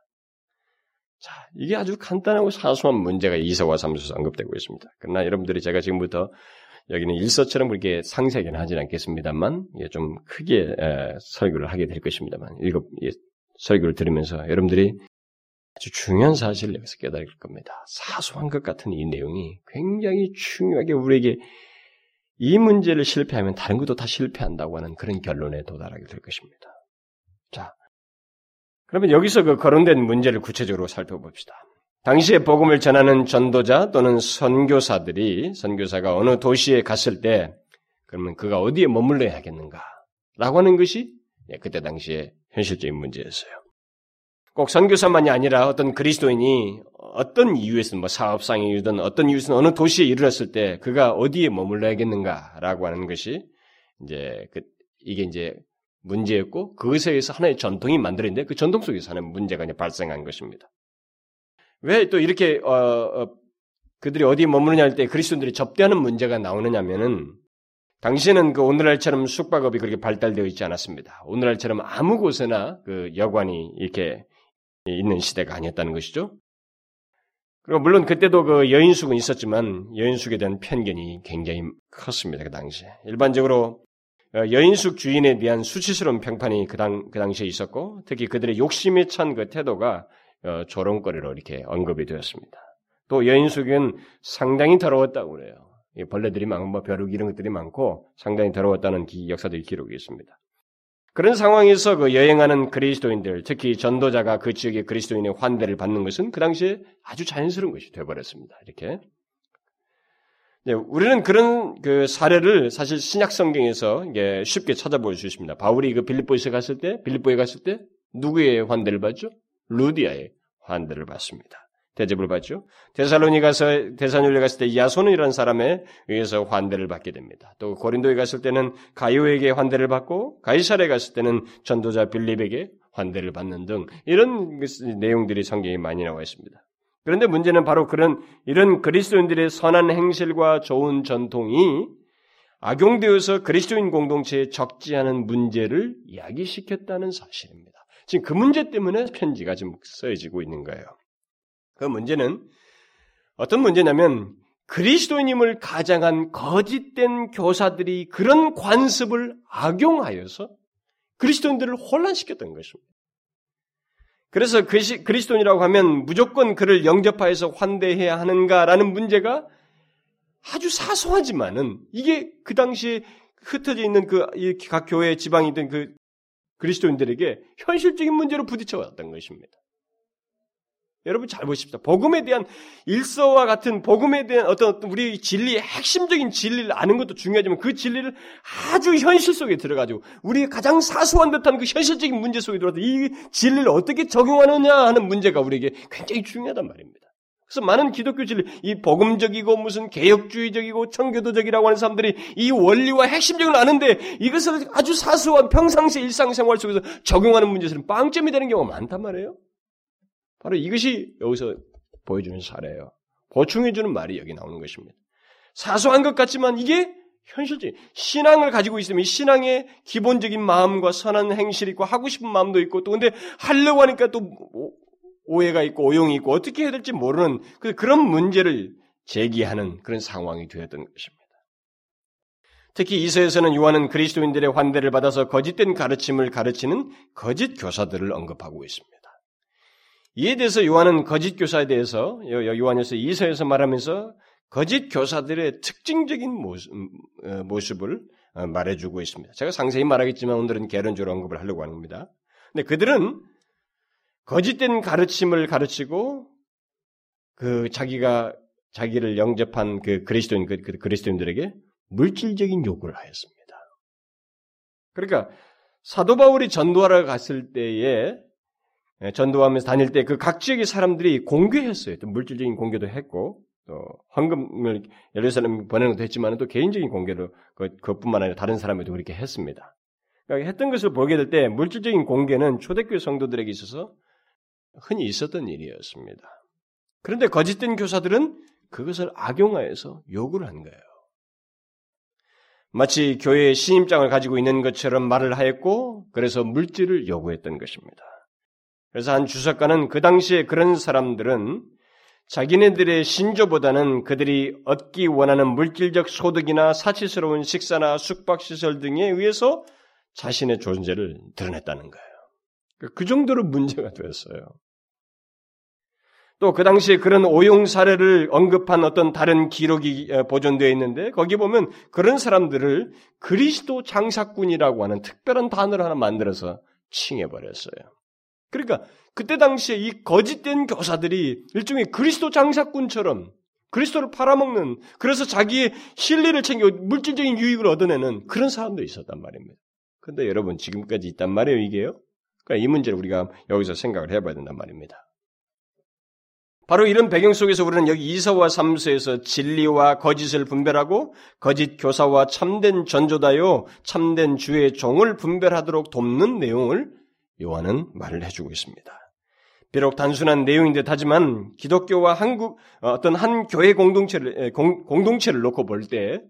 자, 이게 아주 간단하고 사소한 문제가 이서와 3서에서 언급되고 있습니다. 그러나 여러분들이 제가 지금부터 여기는 일서처럼 그렇게 상세하게는 하진 않겠습니다만 좀 크게 설교를 하게 될 것입니다만 이거 설교를 들으면서 여러분들이 아주 중요한 사실을 여기서 깨달을 겁니다. 사소한 것 같은 이 내용이 굉장히 중요하게 우리에게 이 문제를 실패하면 다른 것도 다 실패한다고 하는 그런 결론에 도달하게 될 것입니다. 자, 그러면 여기서 그 거론된 문제를 구체적으로 살펴봅시다. 당시에 복음을 전하는 전도자 또는 선교사들이 선교사가 어느 도시에 갔을 때 그러면 그가 어디에 머물러야 하겠는가? 라고 하는 것이 예, 그때 당시에 현실적인 문제였어요. 꼭 선교사만이 아니라 어떤 그리스도인이 어떤 이유에서든 뭐 사업상이든 어떤 이유에서든 어느 도시에 이르렀을 때 그가 어디에 머물러야겠는가라고 하는 것이 이제 그 이게 이제 문제였고 그것에 의해서 하나의 전통이 만들어진데 그 전통 속에서 하는 문제가 이제 발생한 것입니다. 왜 또 이렇게 어, 어, 그들이 어디에 머무느냐 할 때 그리스도인들이 접대하는 문제가 나오느냐면은 당시에는 그 오늘날처럼 숙박업이 그렇게 발달되어 있지 않았습니다. 오늘날처럼 아무 곳에나 그 여관이 이렇게 있는 시대가 아니었다는 것이죠. 그리고 물론 그때도 그 여인숙은 있었지만 여인숙에 대한 편견이 굉장히 컸습니다. 그 당시에. 일반적으로 어, 여인숙 주인에 대한 수치스러운 평판이 그, 당, 그 당시에 있었고 특히 그들의 욕심에 찬 그 태도가 어, 조롱거리로 이렇게 언급이 되었습니다. 또 여인숙은 상당히 더러웠다고 그래요. 벌레들이 많고 뭐 벼룩 이런 것들이 많고 상당히 더러웠다는 역사적 기록이 있습니다. 그런 상황에서 그 여행하는 그리스도인들, 특히 전도자가 그 지역의 그리스도인의 환대를 받는 것은 그 당시에 아주 자연스러운 것이 되어버렸습니다. 이렇게. 네, 우리는 그런 그 사례를 사실 신약 성경에서 쉽게 찾아볼 수 있습니다. 바울이 그 빌립보에서 갔을 때, 빌립보에 갔을 때 누구의 환대를 받죠? 루디아의 환대를 받습니다. 대접을 받죠. 데살로니 가서 데살로니 갔을 때 야손이라는 사람에 의해서 환대를 받게 됩니다. 또 고린도에 갔을 때는 가요에게 환대를 받고 가이사에 갔을 때는 전도자 빌립에게 환대를 받는 등 이런 내용들이 성경에 많이 나와 있습니다. 그런데 문제는 바로 그런 이런 그리스도인들의 선한 행실과 좋은 전통이 악용되어서 그리스도인 공동체에 적지 않은 문제를 야기시켰다는 사실입니다. 지금 그 문제 때문에 편지가 지금 써지고 있는 거예요. 그 문제는 어떤 문제냐면 그리스도인임을 가장한 거짓된 교사들이 그런 관습을 악용하여서 그리스도인들을 혼란시켰던 것입니다. 그래서 그리스도인이라고 하면 무조건 그를 영접하여서 환대해야 하는가라는 문제가 아주 사소하지만은 이게 그 당시에 흩어져 있는 그 각 교회 지방이든 그 그리스도인들에게 현실적인 문제로 부딪혀 왔던 것입니다. 여러분 잘 보십시오. 복음에 대한 일서와 같은 복음에 대한 어떤 우리 진리의 핵심적인 진리를 아는 것도 중요하지만 그 진리를 아주 현실 속에 들어가지고 우리의 가장 사소한 듯한 그 현실적인 문제 속에 들어가서 이 진리를 어떻게 적용하느냐 하는 문제가 우리에게 굉장히 중요하단 말입니다. 그래서 많은 기독교 진리, 이 복음적이고 무슨 개혁주의적이고 청교도적이라고 하는 사람들이 이 원리와 핵심적을 아는데 이것을 아주 사소한 평상시 일상생활 속에서 적용하는 문제에서는 빵점이 되는 경우가 많단 말이에요. 바로 이것이 여기서 보여주는 사례예요. 보충해주는 말이 여기 나오는 것입니다. 사소한 것 같지만 이게 현실적인 신앙을 가지고 있으면 신앙의 기본적인 마음과 선한 행실이 있고 하고 싶은 마음도 있고 또 근데 하려고 하니까 또 오해가 있고 오용이 있고 어떻게 해야 될지 모르는 그, 그런 문제를 제기하는 그런 상황이 되었던 것입니다. 특히 이서에서는 요한은 그리스도인들의 환대를 받아서 거짓된 가르침을 가르치는 거짓 교사들을 언급하고 있습니다. 이에 대해서 요한은 거짓 교사에 대해서 요한에서 이서에서 말하면서 거짓 교사들의 특징적인 모습, 음, 어, 모습을 어, 말해주고 있습니다. 제가 상세히 말하겠지만 오늘은 개론적으로 언급을 하려고 하는 겁니다. 근데 그들은 거짓된 가르침을 가르치고 그 자기가 자기를 영접한 그 그리스도인 그, 그 그리스도인들에게 물질적인 요구를 하였습니다. 그러니까 사도 바울이 전도하러 갔을 때에 예, 전도하면서 다닐 때 그 각 지역의 사람들이 공개했어요. 또 물질적인 공개도 했고 또 황금을 예루살렘 보내는 것도 했지만 또 개인적인 공개도 그, 그것뿐만 아니라 다른 사람에도 그렇게 했습니다. 그러니까 했던 것을 보게 될 때 물질적인 공개는 초대교회 성도들에게 있어서 흔히 있었던 일이었습니다. 그런데 거짓된 교사들은 그것을 악용하여서 요구를 한 거예요. 마치 교회의 신임장을 가지고 있는 것처럼 말을 하였고 그래서 물질을 요구했던 것입니다. 그래서 한 주석가는 그 당시에 그런 사람들은 자기네들의 신조보다는 그들이 얻기 원하는 물질적 소득이나 사치스러운 식사나 숙박시설 등에 의해서 자신의 존재를 드러냈다는 거예요. 그 정도로 문제가 되었어요. 또 그 당시에 그런 오용 사례를 언급한 어떤 다른 기록이 어, 보존되어 있는데 거기 보면 그런 사람들을 그리스도 장사꾼이라고 하는 특별한 단어를 하나 만들어서 칭해버렸어요. 그러니까 그때 당시에 이 거짓된 교사들이 일종의 그리스도 장사꾼처럼 그리스도를 팔아먹는 그래서 자기의 신뢰를 챙겨 물질적인 유익을 얻어내는 그런 사람도 있었단 말입니다. 근데 여러분 지금까지 있단 말이에요 이게요. 그러니까 이 문제를 우리가 여기서 생각을 해봐야 된단 말입니다. 바로 이런 배경 속에서 우리는 여기 이서와 삼서에서 진리와 거짓을 분별하고 거짓 교사와 참된 전조다요 참된 주의 종을 분별하도록 돕는 내용을 요한은 말을 해주고 있습니다. 비록 단순한 내용인 듯 하지만 기독교와 한국 어, 어떤 한 교회 공동체를 공, 공동체를 놓고 볼 때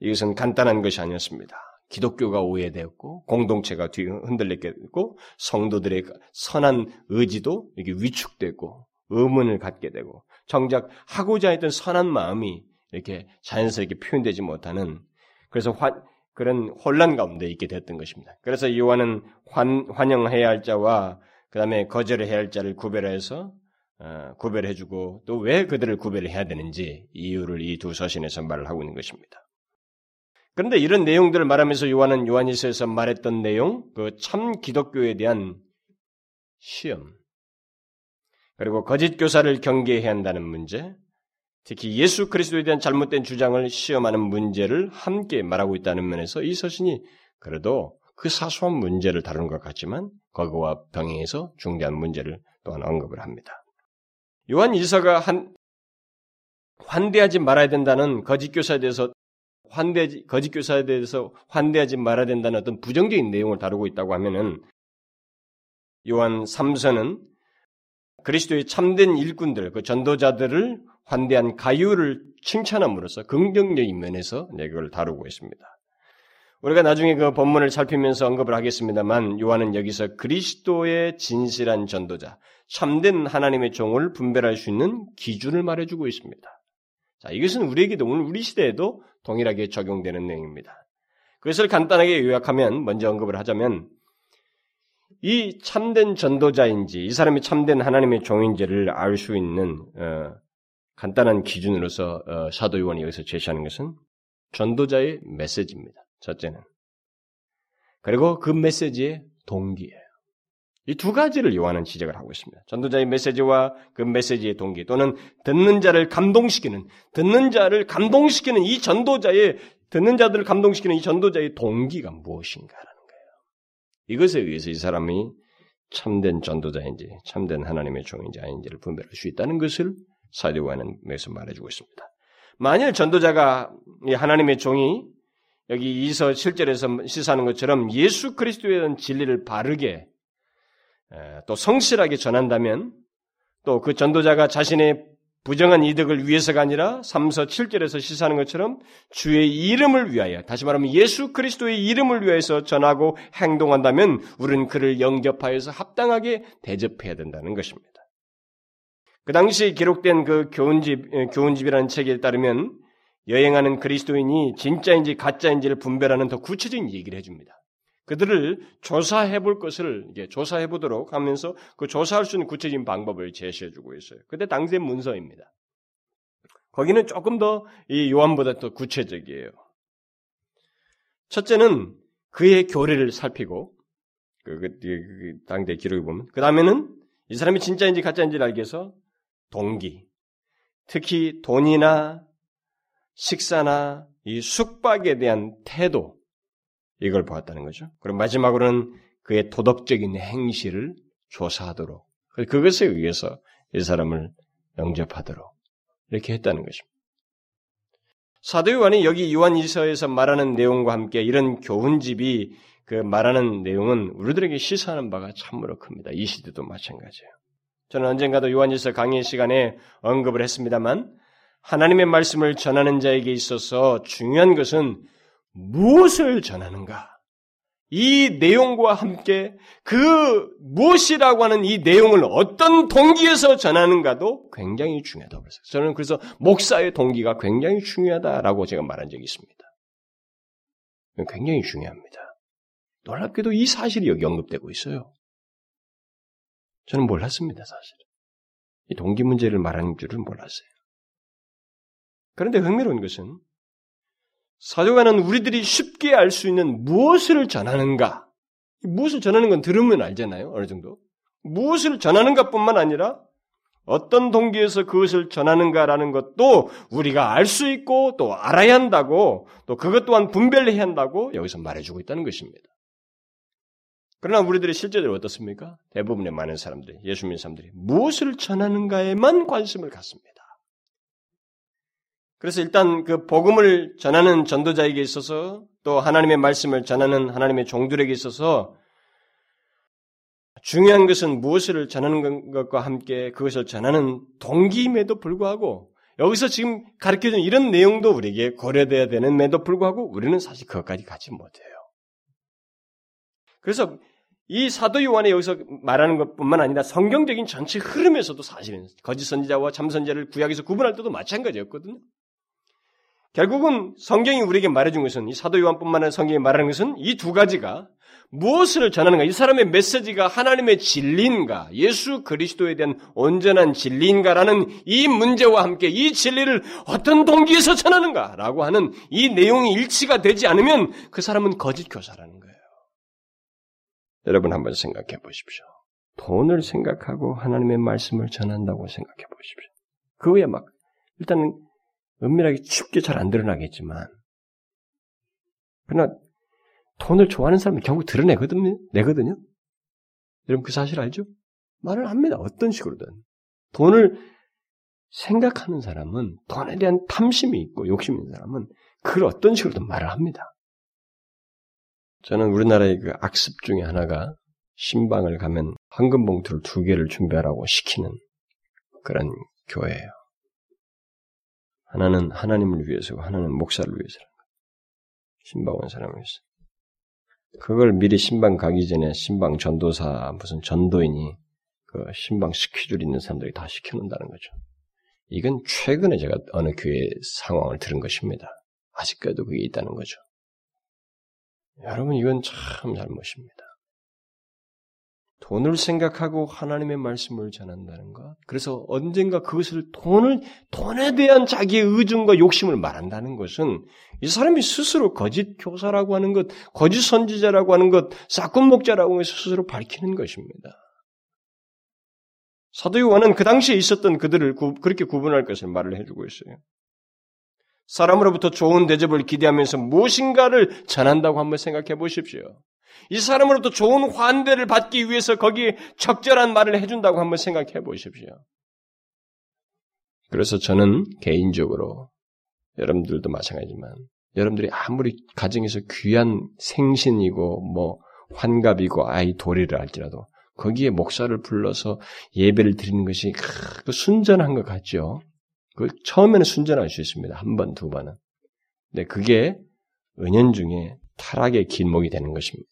이것은 간단한 것이 아니었습니다. 기독교가 오해되었고 공동체가 뒤 흔들리게 되고 성도들의 선한 의지도 이게 위축되고 의문을 갖게 되고 정작 하고자 했던 선한 마음이 이렇게 자연스럽게 표현되지 못하는 그래서 화, 그런 혼란 가운데 있게 됐던 것입니다. 그래서 요한은 환, 환영해야 할 자와 그 다음에 거절해야 할 자를 구별해서 어, 구별해주고 또 왜 그들을 구별해야 되는지 이유를 이 두 서신에서 말을 하고 있는 것입니다. 그런데 이런 내용들을 말하면서 요한은 요한일서에서 말했던 내용, 그 참 기독교에 대한 시험, 그리고 거짓 교사를 경계해야 한다는 문제, 특히 예수 그리스도에 대한 잘못된 주장을 시험하는 문제를 함께 말하고 있다는 면에서 이 서신이 그래도 그 사소한 문제를 다루는 것 같지만 거기와 병행해서 중대한 문제를 또한 언급을 합니다. 요한 일서가 한 환대하지 말아야 된다는 거짓 교사에 대해서 환대 거짓 교사에 대해서 환대하지 말아야 된다는 어떤 부정적인 내용을 다루고 있다고 하면은 요한 3서는 그리스도의 참된 일꾼들, 그 전도자들을 환대한 가유를 칭찬함으로써 긍정적인 면에서 이걸 다루고 있습니다. 우리가 나중에 그 본문을 살피면서 언급을 하겠습니다만 요한은 여기서 그리스도의 진실한 전도자, 참된 하나님의 종을 분별할 수 있는 기준을 말해주고 있습니다. 자, 이것은 우리에게도 오늘 우리 시대에도 동일하게 적용되는 내용입니다. 그것을 간단하게 요약하면 먼저 언급을 하자면 이 참된 전도자인지 이 사람이 참된 하나님의 종인지를 알 수 있는 어, 간단한 기준으로서 어, 사도 요한이 여기서 제시하는 것은 전도자의 메시지입니다. 첫째는 그리고 그 메시지의 동기예요. 이 두 가지를 요한은 지적을 하고 있습니다. 전도자의 메시지와 그 메시지의 동기 또는 듣는 자를 감동시키는 듣는 자를 감동시키는 이 전도자의 듣는 자들을 감동시키는 이 전도자의 동기가 무엇인가라는 거예요. 이것에 의해서 이 사람이 참된 전도자인지 참된 하나님의 종인지 아닌지를 분별할 수 있다는 것을 사도와는 매서 말해주고 있습니다. 만일 전도자가 하나님의 종이 여기 이서 7절에서 시사하는 것처럼 예수 그리스도에 대한 진리를 바르게 또 성실하게 전한다면 또 그 전도자가 자신의 부정한 이득을 위해서가 아니라 3서 7절에서 시사하는 것처럼 주의 이름을 위하여 다시 말하면 예수 그리스도의 이름을 위해서 전하고 행동한다면 우리는 그를 영접하여서 합당하게 대접해야 된다는 것입니다. 그 당시 기록된 그 교훈집, 교훈집이라는 책에 따르면 여행하는 그리스도인이 진짜인지 가짜인지를 분별하는 더 구체적인 얘기를 해줍니다. 그들을 조사해 볼 것을 조사해 보도록 하면서 그 조사할 수 있는 구체적인 방법을 제시해 주고 있어요. 그때 당시의 문서입니다. 거기는 조금 더 이 요한보다 더 구체적이에요. 첫째는 그의 교리를 살피고 그, 그, 그 당대 기록에 보면 그 다음에는 이 사람이 진짜인지 가짜인지를 알기 위해서 동기, 특히 돈이나 식사나 이 숙박에 대한 태도, 이걸 보았다는 거죠. 그리고 마지막으로는 그의 도덕적인 행실을 조사하도록, 그것에 의해서 이 사람을 영접하도록 이렇게 했다는 것입니다. 사도 요한이 여기 요한 이서에서 말하는 내용과 함께 이런 교훈집이 그 말하는 내용은 우리들에게 시사하는 바가 참으로 큽니다. 이 시대도 마찬가지예요. 저는 언젠가도 요한일서 강의 시간에 언급을 했습니다만 하나님의 말씀을 전하는 자에게 있어서 중요한 것은 무엇을 전하는가? 이 내용과 함께 그 무엇이라고 하는 이 내용을 어떤 동기에서 전하는가도 굉장히 중요하다고 그랬어요. 저는 그래서 목사의 동기가 굉장히 중요하다라고 제가 말한 적이 있습니다. 굉장히 중요합니다. 놀랍게도 이 사실이 여기 언급되고 있어요. 저는 몰랐습니다, 사실. 이 동기 문제를 말하는 줄은 몰랐어요. 그런데 흥미로운 것은 사도관은 우리들이 쉽게 알 수 있는 무엇을 전하는가, 무엇을 전하는 건 들으면 알잖아요, 어느 정도. 무엇을 전하는가 뿐만 아니라 어떤 동기에서 그것을 전하는가라는 것도 우리가 알 수 있고 또 알아야 한다고 또 그것 또한 분별해야 한다고 여기서 말해주고 있다는 것입니다. 그러나 우리들의 실제적으로 어떻습니까? 대부분의 많은 사람들이, 예수 믿는 사람들이 무엇을 전하는가에만 관심을 갖습니다. 그래서 일단 그 복음을 전하는 전도자에게 있어서 또 하나님의 말씀을 전하는 하나님의 종들에게 있어서 중요한 것은 무엇을 전하는 것과 함께 그것을 전하는 동기임에도 불구하고 여기서 지금 가르쳐준 이런 내용도 우리에게 고려돼야 되는에도 불구하고 우리는 사실 그것까지 가지 못해요. 그래서 이 사도 요한이 여기서 말하는 것뿐만 아니라 성경적인 전체 흐름에서도 사실은 거짓 선지자와 참 선지자를 구약에서 구분할 때도 마찬가지였거든요. 결국은 성경이 우리에게 말해준 것은 이 사도 요한뿐만 아니라 성경이 말하는 것은 이 두 가지가 무엇을 전하는가? 이 사람의 메시지가 하나님의 진리인가? 예수 그리스도에 대한 온전한 진리인가라는 이 문제와 함께 이 진리를 어떤 동기에서 전하는가? 라고 하는 이 내용이 일치가 되지 않으면 그 사람은 거짓 교사라는 거예요. 여러분 한번 생각해 보십시오. 돈을 생각하고 하나님의 말씀을 전한다고 생각해 보십시오. 그 외에 막 일단은 은밀하게 쉽게 잘 안 드러나겠지만, 그러나 돈을 좋아하는 사람은 결국 드러내거든요. 내거든요. 여러분 그 사실 알죠? 말을 합니다. 어떤 식으로든. 돈을 생각하는 사람은 돈에 대한 탐심이 있고 욕심이 있는 사람은 그걸 어떤 식으로든 말을 합니다. 저는 우리나라의 그 악습 중에 하나가 신방을 가면 황금 봉투를 두 개를 준비하라고 시키는 그런 교회예요. 하나는 하나님을 위해서고 하나는 목사를 위해서라는 거예요. 신방 온 사람을 위해서. 그걸 미리 신방 가기 전에 신방 전도사 무슨 전도인이 그 신방 스케줄 있는 사람들이 다 시켜놓는다는 거죠. 이건 최근에 제가 어느 교회 상황을 들은 것입니다. 아직까지도 그게 있다는 거죠. 여러분 이건 참 잘못입니다. 돈을 생각하고 하나님의 말씀을 전한다는 것. 그래서 언젠가 그것을 돈을 돈에 대한 자기의 의중과 욕심을 말한다는 것은 이 사람이 스스로 거짓 교사라고 하는 것, 거짓 선지자라고 하는 것, 사건 목자라고 해서 스스로 밝히는 것입니다. 사도 요한은 그 당시에 있었던 그들을 구, 그렇게 구분할 것을 말을 해주고 있어요. 사람으로부터 좋은 대접을 기대하면서 무엇인가를 전한다고 한번 생각해 보십시오. 이 사람으로부터 좋은 환대를 받기 위해서 거기에 적절한 말을 해준다고 한번 생각해 보십시오. 그래서 저는 개인적으로 여러분들도 마찬가지지만 여러분들이 아무리 가정에서 귀한 생신이고 뭐 환갑이고 아이 도리를 할지라도 거기에 목사를 불러서 예배를 드리는 것이 그 순전한 것 같죠. 그 처음에는 순전할 수 있습니다. 한 번, 두 번은. 근데 그게 은연 중에 타락의 길목이 되는 것입니다.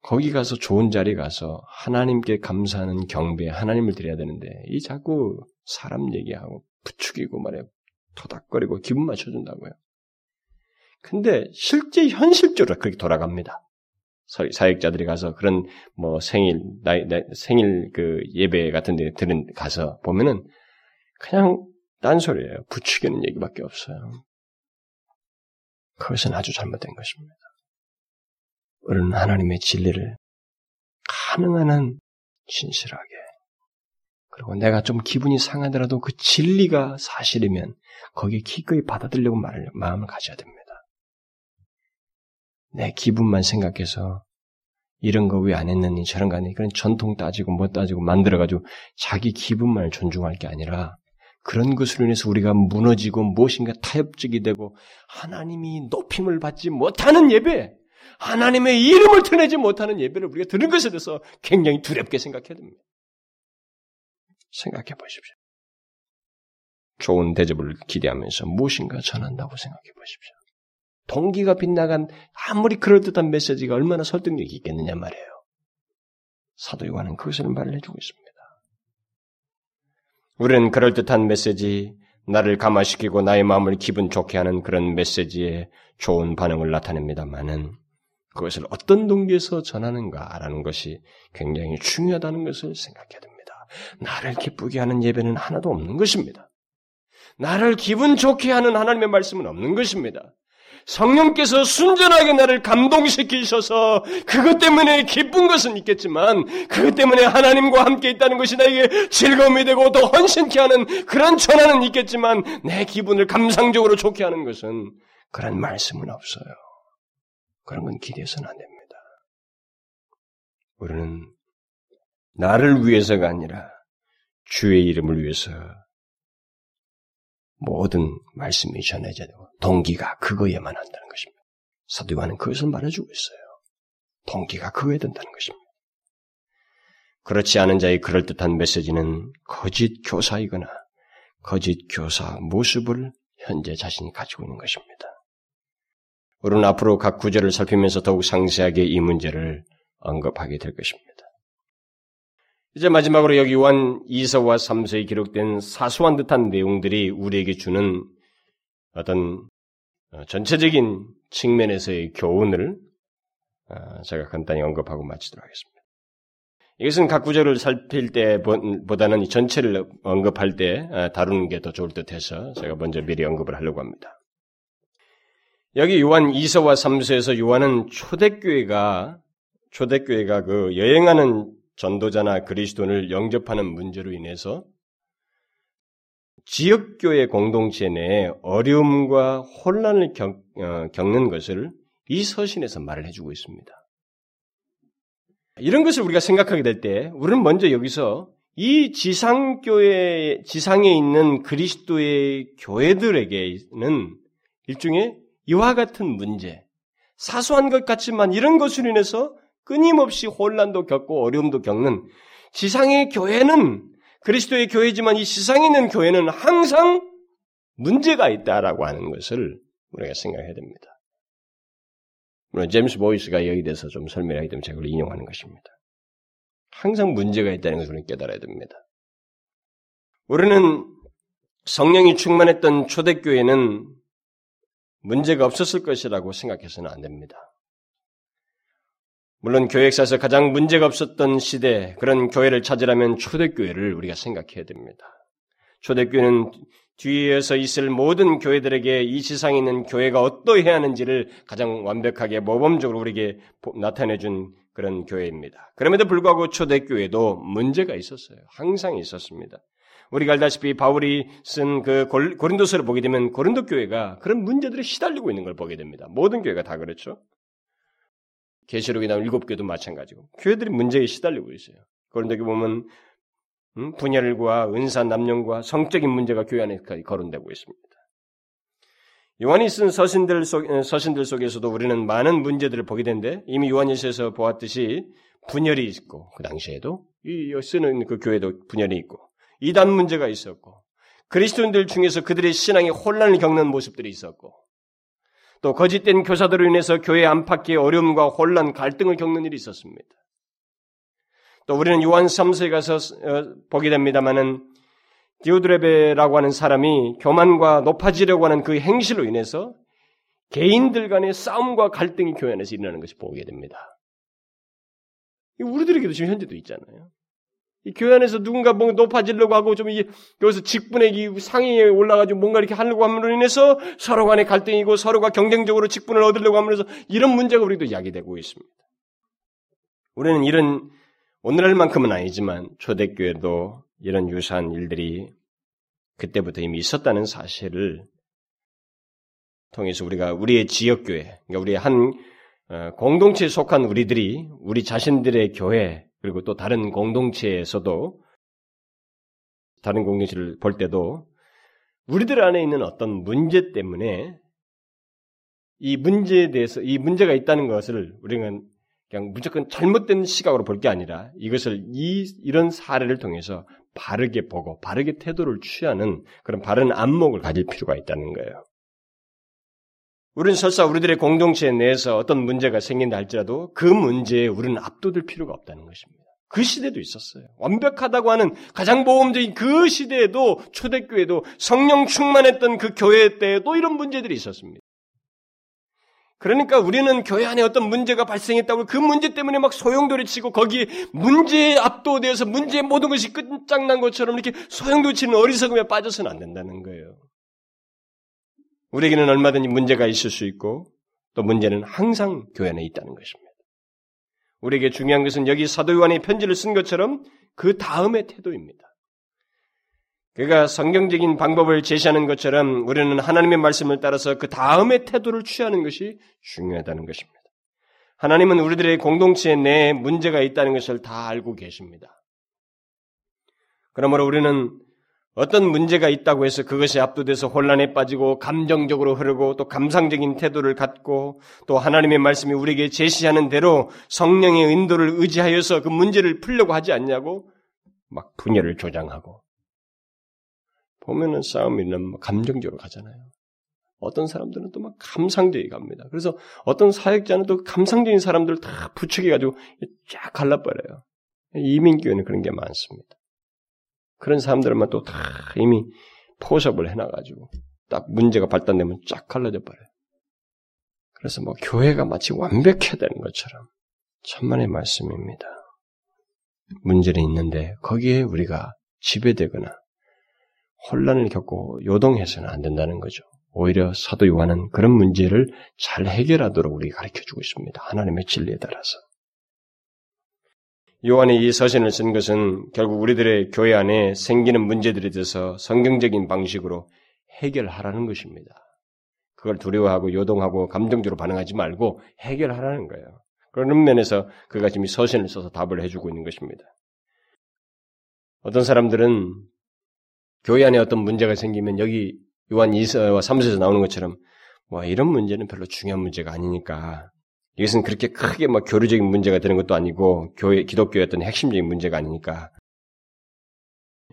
거기 가서 좋은 자리 가서 하나님께 감사하는 경배, 하나님을 드려야 되는데 이 자꾸 사람 얘기하고 부추기고 말해 토닥거리고 기분 맞춰준다고요. 근데 실제 현실적으로 그렇게 돌아갑니다. 사역자들이 가서 그런 뭐 생일 나이, 생일 그 예배 같은 데 들은 가서 보면은 그냥 딴소리예요. 부추기는 얘기밖에 없어요. 그것은 아주 잘못된 것입니다. 우리는 하나님의 진리를 가능한 한 진실하게 그리고 내가 좀 기분이 상하더라도 그 진리가 사실이면 거기에 기꺼이 받아들려고 말을, 마음을 가져야 됩니다. 내 기분만 생각해서 이런 거 왜 안 했느니 저런 거 아니 그런 전통 따지고 뭐 따지고 만들어가지고 자기 기분만을 존중할 게 아니라 그런 것으로 인해서 우리가 무너지고 무엇인가 타협적이 되고 하나님이 높임을 받지 못하는 예배, 하나님의 이름을 드러내지 못하는 예배를 우리가 들은 것에 대해서 굉장히 두렵게 생각해야 됩니다. 생각해 보십시오. 좋은 대접을 기대하면서 무엇인가 전한다고 생각해 보십시오. 동기가 빗나간 아무리 그럴듯한 메시지가 얼마나 설득력이 있겠느냐 말이에요. 사도 요한은 그것을 말을 해주고 있습니다. 우리는 그럴듯한 메시지, 나를 감화시키고 나의 마음을 기분 좋게 하는 그런 메시지에 좋은 반응을 나타냅니다만은 그것을 어떤 동기에서 전하는가라는 것이 굉장히 중요하다는 것을 생각해야 됩니다. 나를 기쁘게 하는 예배는 하나도 없는 것입니다. 나를 기분 좋게 하는 하나님의 말씀은 없는 것입니다. 성령께서 순전하게 나를 감동시키셔서 그것 때문에 기쁜 것은 있겠지만 그것 때문에 하나님과 함께 있다는 것이 나에게 즐거움이 되고 더 헌신케 하는 그런 전화는 있겠지만 내 기분을 감상적으로 좋게 하는 것은 그런 말씀은 없어요. 그런 건 기대해서는 안 됩니다. 우리는 나를 위해서가 아니라 주의 이름을 위해서 모든 말씀이 전해져야 되고 동기가 그거에만 한다는 것입니다. 사도 요한은 그것을 말해주고 있어요. 동기가 그거에 된다는 것입니다. 그렇지 않은 자의 그럴듯한 메시지는 거짓 교사이거나 거짓 교사 모습을 현재 자신이 가지고 있는 것입니다. 우리는 앞으로 각 구절을 살피면서 더욱 상세하게 이 문제를 언급하게 될 것입니다. 이제 마지막으로 여기 요한 2서와 3서에 기록된 사소한 듯한 내용들이 우리에게 주는 어떤 어, 전체적인 측면에서의 교훈을 어, 제가 간단히 언급하고 마치도록 하겠습니다. 이것은 각 구절을 살필 때보다는 전체를 언급할 때 어, 다루는 게 더 좋을 듯 해서 제가 먼저 미리 언급을 하려고 합니다. 여기 요한 2서와 3서에서 요한은 초대교회가 초대교회가 그 여행하는 전도자나 그리스도인을 영접하는 문제로 인해서 지역교회 공동체 내에 어려움과 혼란을 겪, 어, 겪는 것을 이 서신에서 말을 해주고 있습니다. 이런 것을 우리가 생각하게 될 때, 우리는 먼저 여기서 이 지상교회, 지상에 있는 그리스도의 교회들에게는 일종의 이와 같은 문제, 사소한 것 같지만 이런 것으로 인해서 끊임없이 혼란도 겪고 어려움도 겪는 지상의 교회는 그리스도의 교회지만 이 지상에 있는 교회는 항상 문제가 있다라고 하는 것을 우리가 생각해야 됩니다. 물론 제임스 보이스가 여기 대해서 좀 설명하기 때문에 제가 그걸 인용하는 것입니다. 항상 문제가 있다는 것을 우리는 깨달아야 됩니다. 우리는 성령이 충만했던 초대교회는 문제가 없었을 것이라고 생각해서는 안 됩니다. 물론 교회 역사에서 가장 문제가 없었던 시대, 그런 교회를 찾으려면 초대교회를 우리가 생각해야 됩니다. 초대교회는 뒤에서 있을 모든 교회들에게 이 지상에 있는 교회가 어떠해야 하는지를 가장 완벽하게 모범적으로 우리에게 나타내준 그런 교회입니다. 그럼에도 불구하고 초대교회도 문제가 있었어요. 항상 있었습니다. 우리가 알다시피 바울이 쓴 그 고린도서를 보게 되면 고린도 교회가 그런 문제들에 시달리고 있는 걸 보게 됩니다. 모든 교회가 다 그렇죠. 계시록에 나온 일곱 교도 마찬가지고 교회들이 문제에 시달리고 있어요. 교 보면 음, 분열과 은사 남용과 성적인 문제가 교회 안에 거론되고 있습니다. 요한이 쓴 서신들 속 서신들 속에서도 우리는 많은 문제들을 보게 되는데 이미 요한일서에서 보았듯이 분열이 있고 그 당시에도 이 쓰는 그 교회도 분열이 있고 이단 문제가 있었고 그리스도인들 중에서 그들의 신앙이 혼란을 겪는 모습들이 있었고 또 거짓된 교사들로 인해서 교회 안팎의 어려움과 혼란, 갈등을 겪는 일이 있었습니다. 또 우리는 요한 3서에 가서 어, 보게 됩니다만은 디오드레베라고 하는 사람이 교만과 높아지려고 하는 그 행실로 인해서 개인들 간의 싸움과 갈등이 교회 안에서 일어나는 것이 보게 됩니다. 우리들에게도 지금 현재도 있잖아요. 이 교회 안에서 누군가 뭔가 높아지려고 하고 좀 이게 여기서 직분의 상위에 올라가지고 뭔가 이렇게 하려고 함으로 인해서 서로 간의 갈등이고 서로가 경쟁적으로 직분을 얻으려고 함으로써 이런 문제가 우리도 야기되고 있습니다. 우리는 이런 오늘날만큼은 아니지만 초대교회도 이런 유사한 일들이 그때부터 이미 있었다는 사실을 통해서 우리가 우리의 지역교회, 그러니까 우리의 한 어, 공동체에 속한 우리들이 우리 자신들의 교회, 그리고 또 다른 공동체에서도 다른 공동체를 볼 때도 우리들 안에 있는 어떤 문제 때문에 이 문제에 대해서 이 문제가 있다는 것을 우리는 그냥 무조건 잘못된 시각으로 볼 게 아니라 이것을 이 이런 사례를 통해서 바르게 보고 바르게 태도를 취하는 그런 바른 안목을 가질 필요가 있다는 거예요. 우리는 설사 우리들의 공동체 내에서 어떤 문제가 생긴다 할지라도 그 문제에 우리는 압도될 필요가 없다는 것입니다. 그 시대도 있었어요. 완벽하다고 하는 가장 모범적인 그 시대에도 초대교회도 성령 충만했던 그 교회 때에도 이런 문제들이 있었습니다. 그러니까 우리는 교회 안에 어떤 문제가 발생했다고 그 문제 때문에 막 소용돌이 치고 거기에 문제에 압도되어서 문제의 모든 것이 끝장난 것처럼 이렇게 소용돌이 치는 어리석음에 빠져서는 안 된다는 거예요. 우리에게는 얼마든지 문제가 있을 수 있고 또 문제는 항상 교회 안에 있다는 것입니다. 우리에게 중요한 것은 여기 사도 요한이 편지를 쓴 것처럼 그 다음의 태도입니다. 그가 성경적인 방법을 제시하는 것처럼 우리는 하나님의 말씀을 따라서 그 다음의 태도를 취하는 것이 중요하다는 것입니다. 하나님은 우리들의 공동체 내에 문제가 있다는 것을 다 알고 계십니다. 그러므로 우리는 어떤 문제가 있다고 해서 그것이 압도돼서 혼란에 빠지고 감정적으로 흐르고 또 감상적인 태도를 갖고 또 하나님의 말씀이 우리에게 제시하는 대로 성령의 인도를 의지하여서 그 문제를 풀려고 하지 않냐고 막 분열을 조장하고 보면은 싸움이는 감정적으로 가잖아요. 어떤 사람들은 또 막 감상적이 갑니다. 그래서 어떤 사역자는 또 감상적인 사람들을 다 부추겨가지고 쫙 갈라버려요. 이민교회는 그런 게 많습니다. 그런 사람들만 또 다 이미 포섭을 해놔가지고 딱 문제가 발단되면 쫙 갈라져 버려요. 그래서 뭐 교회가 마치 완벽해야 되는 것처럼 천만의 말씀입니다. 문제는 있는데 거기에 우리가 지배되거나 혼란을 겪고 요동해서는 안 된다는 거죠. 오히려 사도 요한은 그런 문제를 잘 해결하도록 우리 가르쳐 주고 있습니다. 하나님의 진리에 따라서. 요한이 이 서신을 쓴 것은 결국 우리들의 교회 안에 생기는 문제들에 대해서 성경적인 방식으로 해결하라는 것입니다. 그걸 두려워하고 요동하고 감정적으로 반응하지 말고 해결하라는 거예요. 그런 면에서 그가 지금 서신을 써서 답을 해주고 있는 것입니다. 어떤 사람들은 교회 안에 어떤 문제가 생기면 여기 요한 2서와 3서에서 나오는 것처럼 뭐 이런 문제는 별로 중요한 문제가 아니니까 이것은 그렇게 크게 뭐 교류적인 문제가 되는 것도 아니고 교회 기독교의 어떤 핵심적인 문제가 아니니까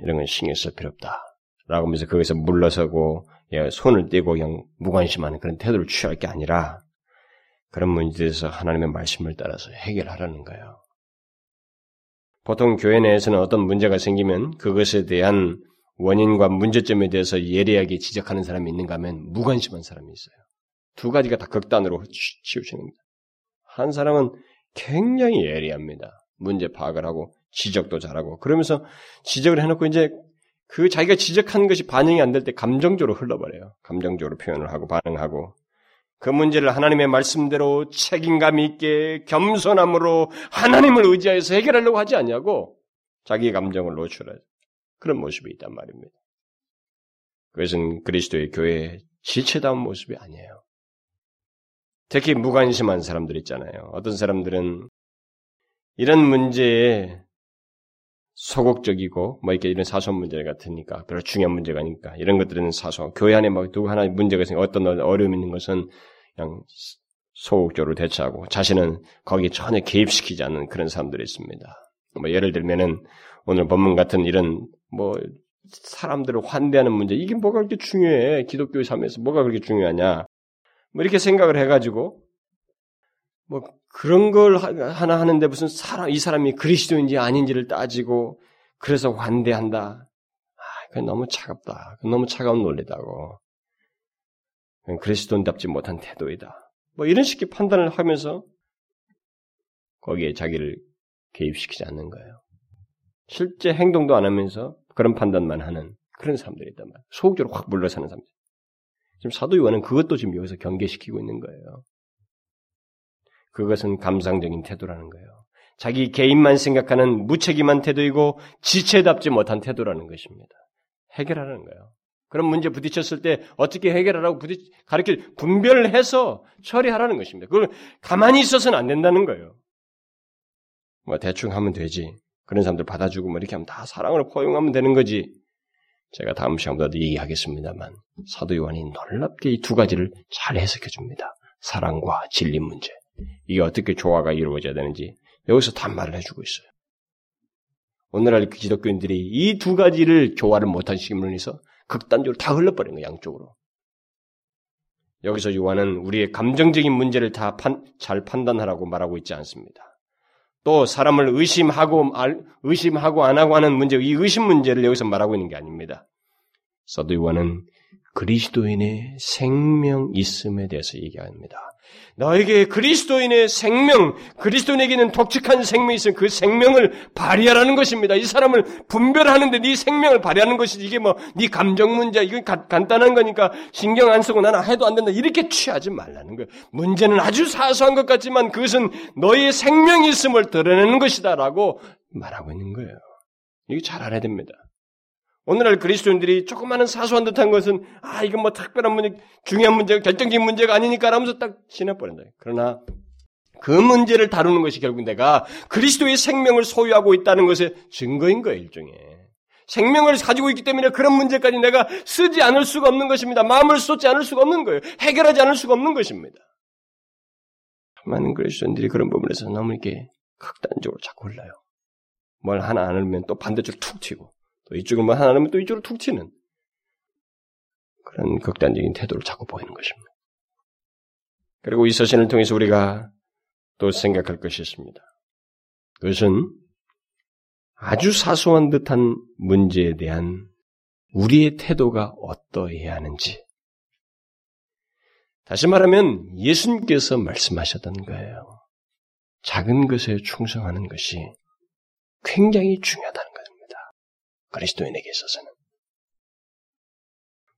이런 건 신경 쓸 필요 없다. 라고 하면서 거기서 물러서고 예, 손을 떼고 그냥 무관심하는 그런 태도를 취할 게 아니라 그런 문제에서 하나님의 말씀을 따라서 해결하라는 거예요. 보통 교회 내에서는 어떤 문제가 생기면 그것에 대한 원인과 문제점에 대해서 예리하게 지적하는 사람이 있는가 하면 무관심한 사람이 있어요. 두 가지가 다 극단으로 치우치는 겁니다. 한 사람은 굉장히 예리합니다. 문제 파악을 하고 지적도 잘하고 그러면서 지적을 해놓고 이제 그 자기가 지적한 것이 반영이 안 될 때 감정적으로 흘러버려요. 감정적으로 표현을 하고 반응하고 그 문제를 하나님의 말씀대로 책임감 있게 겸손함으로 하나님을 의지하여서 해결하려고 하지 않냐고 자기 감정을 노출해 그런 모습이 있단 말입니다. 그것은 그리스도의 교회의 지체다운 모습이 아니에요. 특히 무관심한 사람들 있잖아요. 어떤 사람들은 이런 문제에 소극적이고 뭐 이렇게 이런 사소한 문제 같으니까 별로 중요한 문제가 아니니까 이런 것들은 사소 교회 안에 막 누구 하나 문제가 있으니 어떤 어려움 있는 것은 그냥 소극적으로 대처하고 자신은 거기에 전혀 개입시키지 않는 그런 사람들이 있습니다. 뭐 예를 들면은 오늘 본문 같은 이런 뭐 사람들을 환대하는 문제 이게 뭐가 그렇게 중요해 기독교의 삶에서 뭐가 그렇게 중요하냐 뭐 이렇게 생각을 해가지고 뭐 그런 걸 하나 하는데 무슨 사람 이 사람이 그리스도인지 아닌지를 따지고 그래서 환대한다. 아, 그건 너무 차갑다. 그건 너무 차가운 논리다고. 그리스도인답지 못한 태도이다. 뭐 이런 식의 판단을 하면서 거기에 자기를 개입시키지 않는 거예요. 실제 행동도 안 하면서 그런 판단만 하는 그런 사람들이 있단 말이에요. 소극적으로 확 물러서는 사람들. 지금 사도 요한은 그것도 지금 여기서 경계시키고 있는 거예요. 그것은 감상적인 태도라는 거예요. 자기 개인만 생각하는 무책임한 태도이고 지체답지 못한 태도라는 것입니다. 해결하는 거예요. 그런 문제 부딪혔을 때 어떻게 해결하라고 부딪, 가르쳐 분별을 해서 처리하라는 것입니다. 그걸 가만히 있어서는 안 된다는 거예요. 뭐 대충 하면 되지. 그런 사람들 받아주고 뭐 이렇게 하면 다 사랑으로 포용하면 되는 거지. 제가 다음 시간보다도 얘기하겠습니다만 사도 요한이 놀랍게 이 두 가지를 잘 해석해 줍니다. 사랑과 진리 문제. 이게 어떻게 조화가 이루어져야 되는지 여기서 단말을 해주고 있어요. 오늘날 기독교인들이 이 두 가지를 교화를 못한 시기문에서 극단적으로 다 흘러버린 거예요, 양쪽으로. 여기서 요한은 우리의 감정적인 문제를 다잘 판단하라고 말하고 있지 않습니다. 또 사람을 의심하고 의심하고 안 하고 하는 문제, 이 의심 문제를 여기서 말하고 있는 게 아닙니다. 사도 요한은 그리스도인의 생명 있음에 대해서 얘기합니다. 너에게 그리스도인의 생명, 그리스도인에게는 독특한 생명이 있으면 그 생명을 발휘하라는 것입니다. 이 사람을 분별하는데 네 생명을 발휘하는 것이 이게 뭐 네 감정 문제, 이건 가, 간단한 거니까 신경 안 쓰고 나는 해도 안 된다. 이렇게 취하지 말라는 거예요. 문제는 아주 사소한 것 같지만 그것은 너의 생명이 있음을 드러내는 것이다라고 말하고 있는 거예요. 이게 잘 알아야 됩니다. 오늘날 그리스도인들이 조그마한 사소한 듯한 것은 아 이건 뭐 특별한 문제, 중요한 문제가 결정적인 문제가 아니니까 하면서 딱 지나버린다. 그러나 그 문제를 다루는 것이 결국 내가 그리스도의 생명을 소유하고 있다는 것의 증거인 거예요 일종의. 생명을 가지고 있기 때문에 그런 문제까지 내가 쓰지 않을 수가 없는 것입니다. 마음을 쏟지 않을 수가 없는 거예요. 해결하지 않을 수가 없는 것입니다. 많은 그리스도인들이 그런 부분에서 너무 이렇게 극단적으로 자꾸 흘러요. 뭘 하나 안 하면 또 반대쪽으로 툭 튀고 또 이쪽을 뭐 하나 하면 또 이쪽으로 툭 튀는 그런 극단적인 태도를 자꾸 보이는 것입니다. 그리고 이 서신을 통해서 우리가 또 생각할 것이 있습니다. 그것은 아주 사소한 듯한 문제에 대한 우리의 태도가 어떠해야 하는지. 다시 말하면 예수님께서 말씀하셨던 거예요. 작은 것에 충성하는 것이 굉장히 중요하다는 그리스도인에게 있어서는.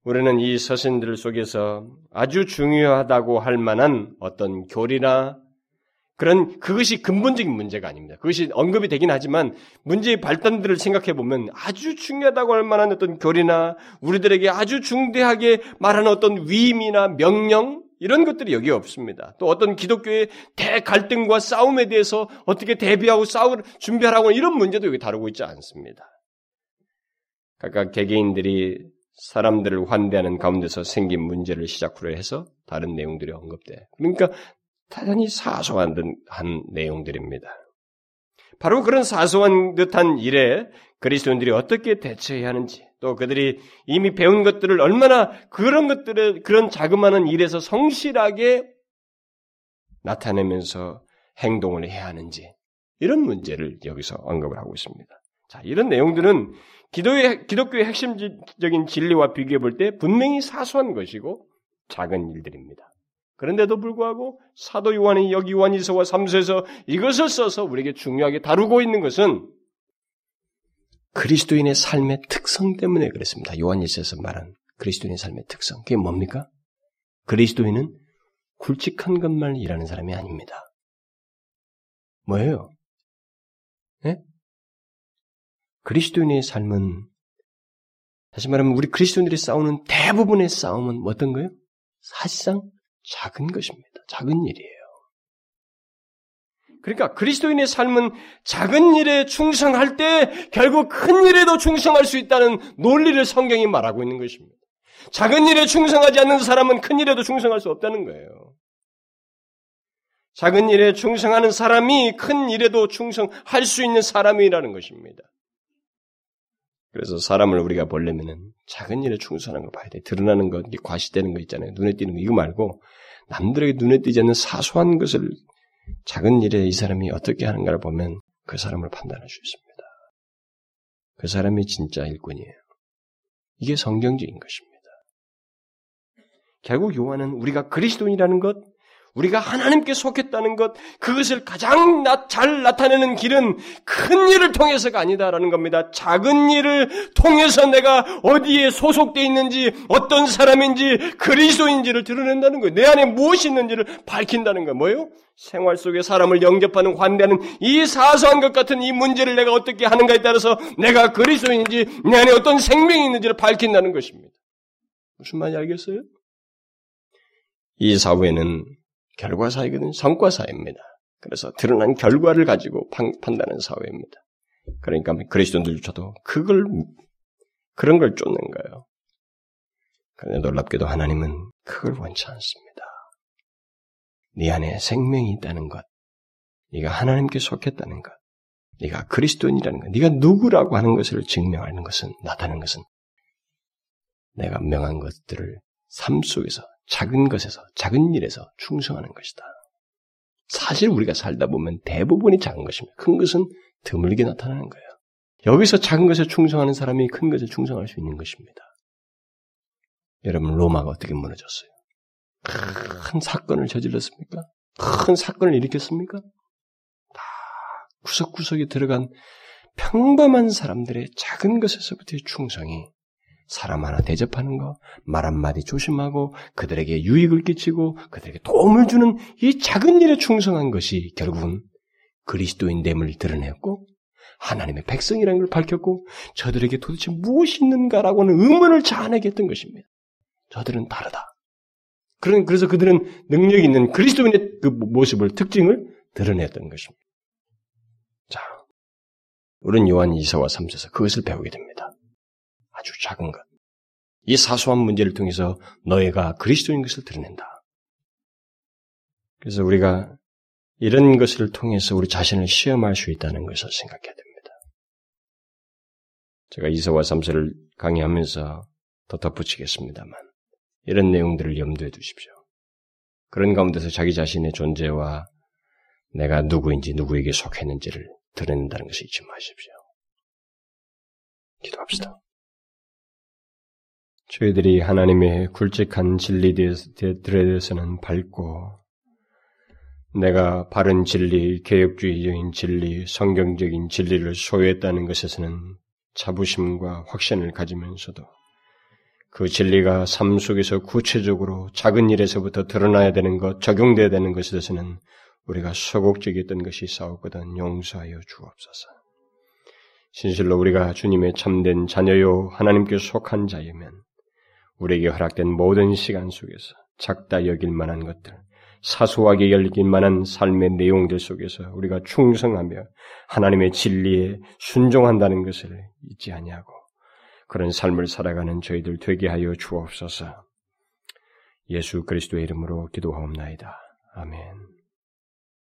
우리는 이 서신들 속에서 아주 중요하다고 할 만한 어떤 교리나 그런 그것이 근본적인 문제가 아닙니다. 그것이 언급이 되긴 하지만 문제의 발단들을 생각해 보면 아주 중요하다고 할 만한 어떤 교리나 우리들에게 아주 중대하게 말하는 어떤 위임이나 명령 이런 것들이 여기에 없습니다. 또 어떤 기독교의 대갈등과 싸움에 대해서 어떻게 대비하고 싸울 준비하라고 이런 문제도 여기 다루고 있지 않습니다. 각각 개개인들이 사람들을 환대하는 가운데서 생긴 문제를 시작으로 해서 다른 내용들이 언급돼. 그러니까 대단히 사소한 듯한 내용들입니다. 바로 그런 사소한 듯한 일에 그리스도인들이 어떻게 대처해야 하는지, 또 그들이 이미 배운 것들을 얼마나 그런 것들에 그런 자그마한 일에서 성실하게 나타내면서 행동을 해야 하는지 이런 문제를 여기서 언급을 하고 있습니다. 자, 이런 내용들은 기도의 기독교의 핵심적인 진리와 비교해 볼 때 분명히 사소한 것이고 작은 일들입니다. 그런데도 불구하고 사도 요한이 여기 요한이서와 삼서에서 이것을 써서 우리에게 중요하게 다루고 있는 것은 그리스도인의 삶의 특성 때문에 그렇습니다. 요한일서에서 말한 그리스도인의 삶의 특성. 그게 뭡니까? 그리스도인은 굵직한 것만 일하는 사람이 아닙니다. 뭐예요? 네? 그리스도인의 삶은 다시 말하면 우리 그리스도인들이 싸우는 대부분의 싸움은 어떤 거예요? 사실상 작은 것입니다. 작은 일이에요. 그러니까 그리스도인의 삶은 작은 일에 충성할 때 결국 큰 일에도 충성할 수 있다는 논리를 성경이 말하고 있는 것입니다. 작은 일에 충성하지 않는 사람은 큰 일에도 충성할 수 없다는 거예요. 작은 일에 충성하는 사람이 큰 일에도 충성할 수 있는 사람이라는 것입니다. 그래서 사람을 우리가 보려면은 작은 일에 충성하는 걸 봐야 돼. 드러나는 것, 과시되는 거 있잖아요. 눈에 띄는 거 이거 말고 남들에게 눈에 띄지 않는 사소한 것을 작은 일에 이 사람이 어떻게 하는가를 보면 그 사람을 판단할 수 있습니다. 그 사람이 진짜 일꾼이에요. 이게 성경적인 것입니다. 결국 요한은 우리가 그리스도인이라는 것, 우리가 하나님께 속했다는 것, 그것을 가장 잘 나타내는 길은 큰 일을 통해서가 아니다라는 겁니다. 작은 일을 통해서 내가 어디에 소속되어 있는지, 어떤 사람인지, 그리스도인지를 드러낸다는 거예요. 내 안에 무엇이 있는지를 밝힌다는 거예요. 뭐예요? 생활 속에 사람을 영접하는, 환대하는 이 사소한 것 같은 이 문제를 내가 어떻게 하는가에 따라서 내가 그리스도인인지, 내 안에 어떤 생명이 있는지를 밝힌다는 것입니다. 무슨 말인지 알겠어요? 이 사회는 결과사이거든 성과사입니다. 그래서 드러난 결과를 가지고 판, 단하는 사회입니다. 그러니까 그리스도인들조차도 그걸 그런 걸 쫓는 거예요. 그런데 놀랍게도 하나님은 그걸 원치 않습니다. 네 안에 생명이 있다는 것, 네가 하나님께 속했다는 것, 네가 그리스도인이라는 것, 네가 누구라고 하는 것을 증명하는 것은 나타나는 것은 내가 명한 것들을 삶 속에서 작은 것에서, 작은 일에서 충성하는 것이다. 사실 우리가 살다 보면 대부분이 작은 것입니다. 큰 것은 드물게 나타나는 거예요. 여기서 작은 것에 충성하는 사람이 큰 것에 충성할 수 있는 것입니다. 여러분, 로마가 어떻게 무너졌어요? 큰 사건을 저질렀습니까? 큰 사건을 일으켰습니까? 다 구석구석에 들어간 평범한 사람들의 작은 것에서부터의 충성이 사람 하나 대접하는 거, 말 한마디 조심하고 그들에게 유익을 끼치고 그들에게 도움을 주는 이 작은 일에 충성한 것이 결국은 그리스도인됨을 드러냈고 하나님의 백성이라는 걸 밝혔고 저들에게 도대체 무엇이 있는가라고 하는 의문을 자아내게 했던 것입니다. 저들은 다르다. 그래서 그들은 능력 있는 그리스도인의 그 모습을 특징을 드러냈던 것입니다. 자, 우리는 요한 2서와 3서에서 그것을 배우게 됩니다. 아주 작은 것. 이 사소한 문제를 통해서 너희가 그리스도인 것을 드러낸다. 그래서 우리가 이런 것을 통해서 우리 자신을 시험할 수 있다는 것을 생각해야 됩니다. 제가 이서와 삼서를 강의하면서 더 덧붙이겠습니다만 이런 내용들을 염두에 두십시오. 그런 가운데서 자기 자신의 존재와 내가 누구인지 누구에게 속했는지를 드러낸다는 것을 잊지 마십시오. 기도합시다. 저희들이 하나님의 굵직한 진리들에 대해서는 밝고 내가 바른 진리, 개혁주의적인 진리, 성경적인 진리를 소유했다는 것에서는 자부심과 확신을 가지면서도 그 진리가 삶 속에서 구체적으로 작은 일에서부터 드러나야 되는 것, 적용돼야 되는 것에 대해서는 우리가 소극적이었던 것이 있사옵거든 용서하여 주옵소서. 진실로 우리가 주님의 참된 자녀요 하나님께 속한 자이면 우리에게 허락된 모든 시간 속에서 작다 여길 만한 것들, 사소하게 열릴 만한 삶의 내용들 속에서 우리가 충성하며 하나님의 진리에 순종한다는 것을 잊지 아니하고 그런 삶을 살아가는 저희들 되게 하여 주옵소서. 예수 그리스도의 이름으로 기도하옵나이다. 아멘.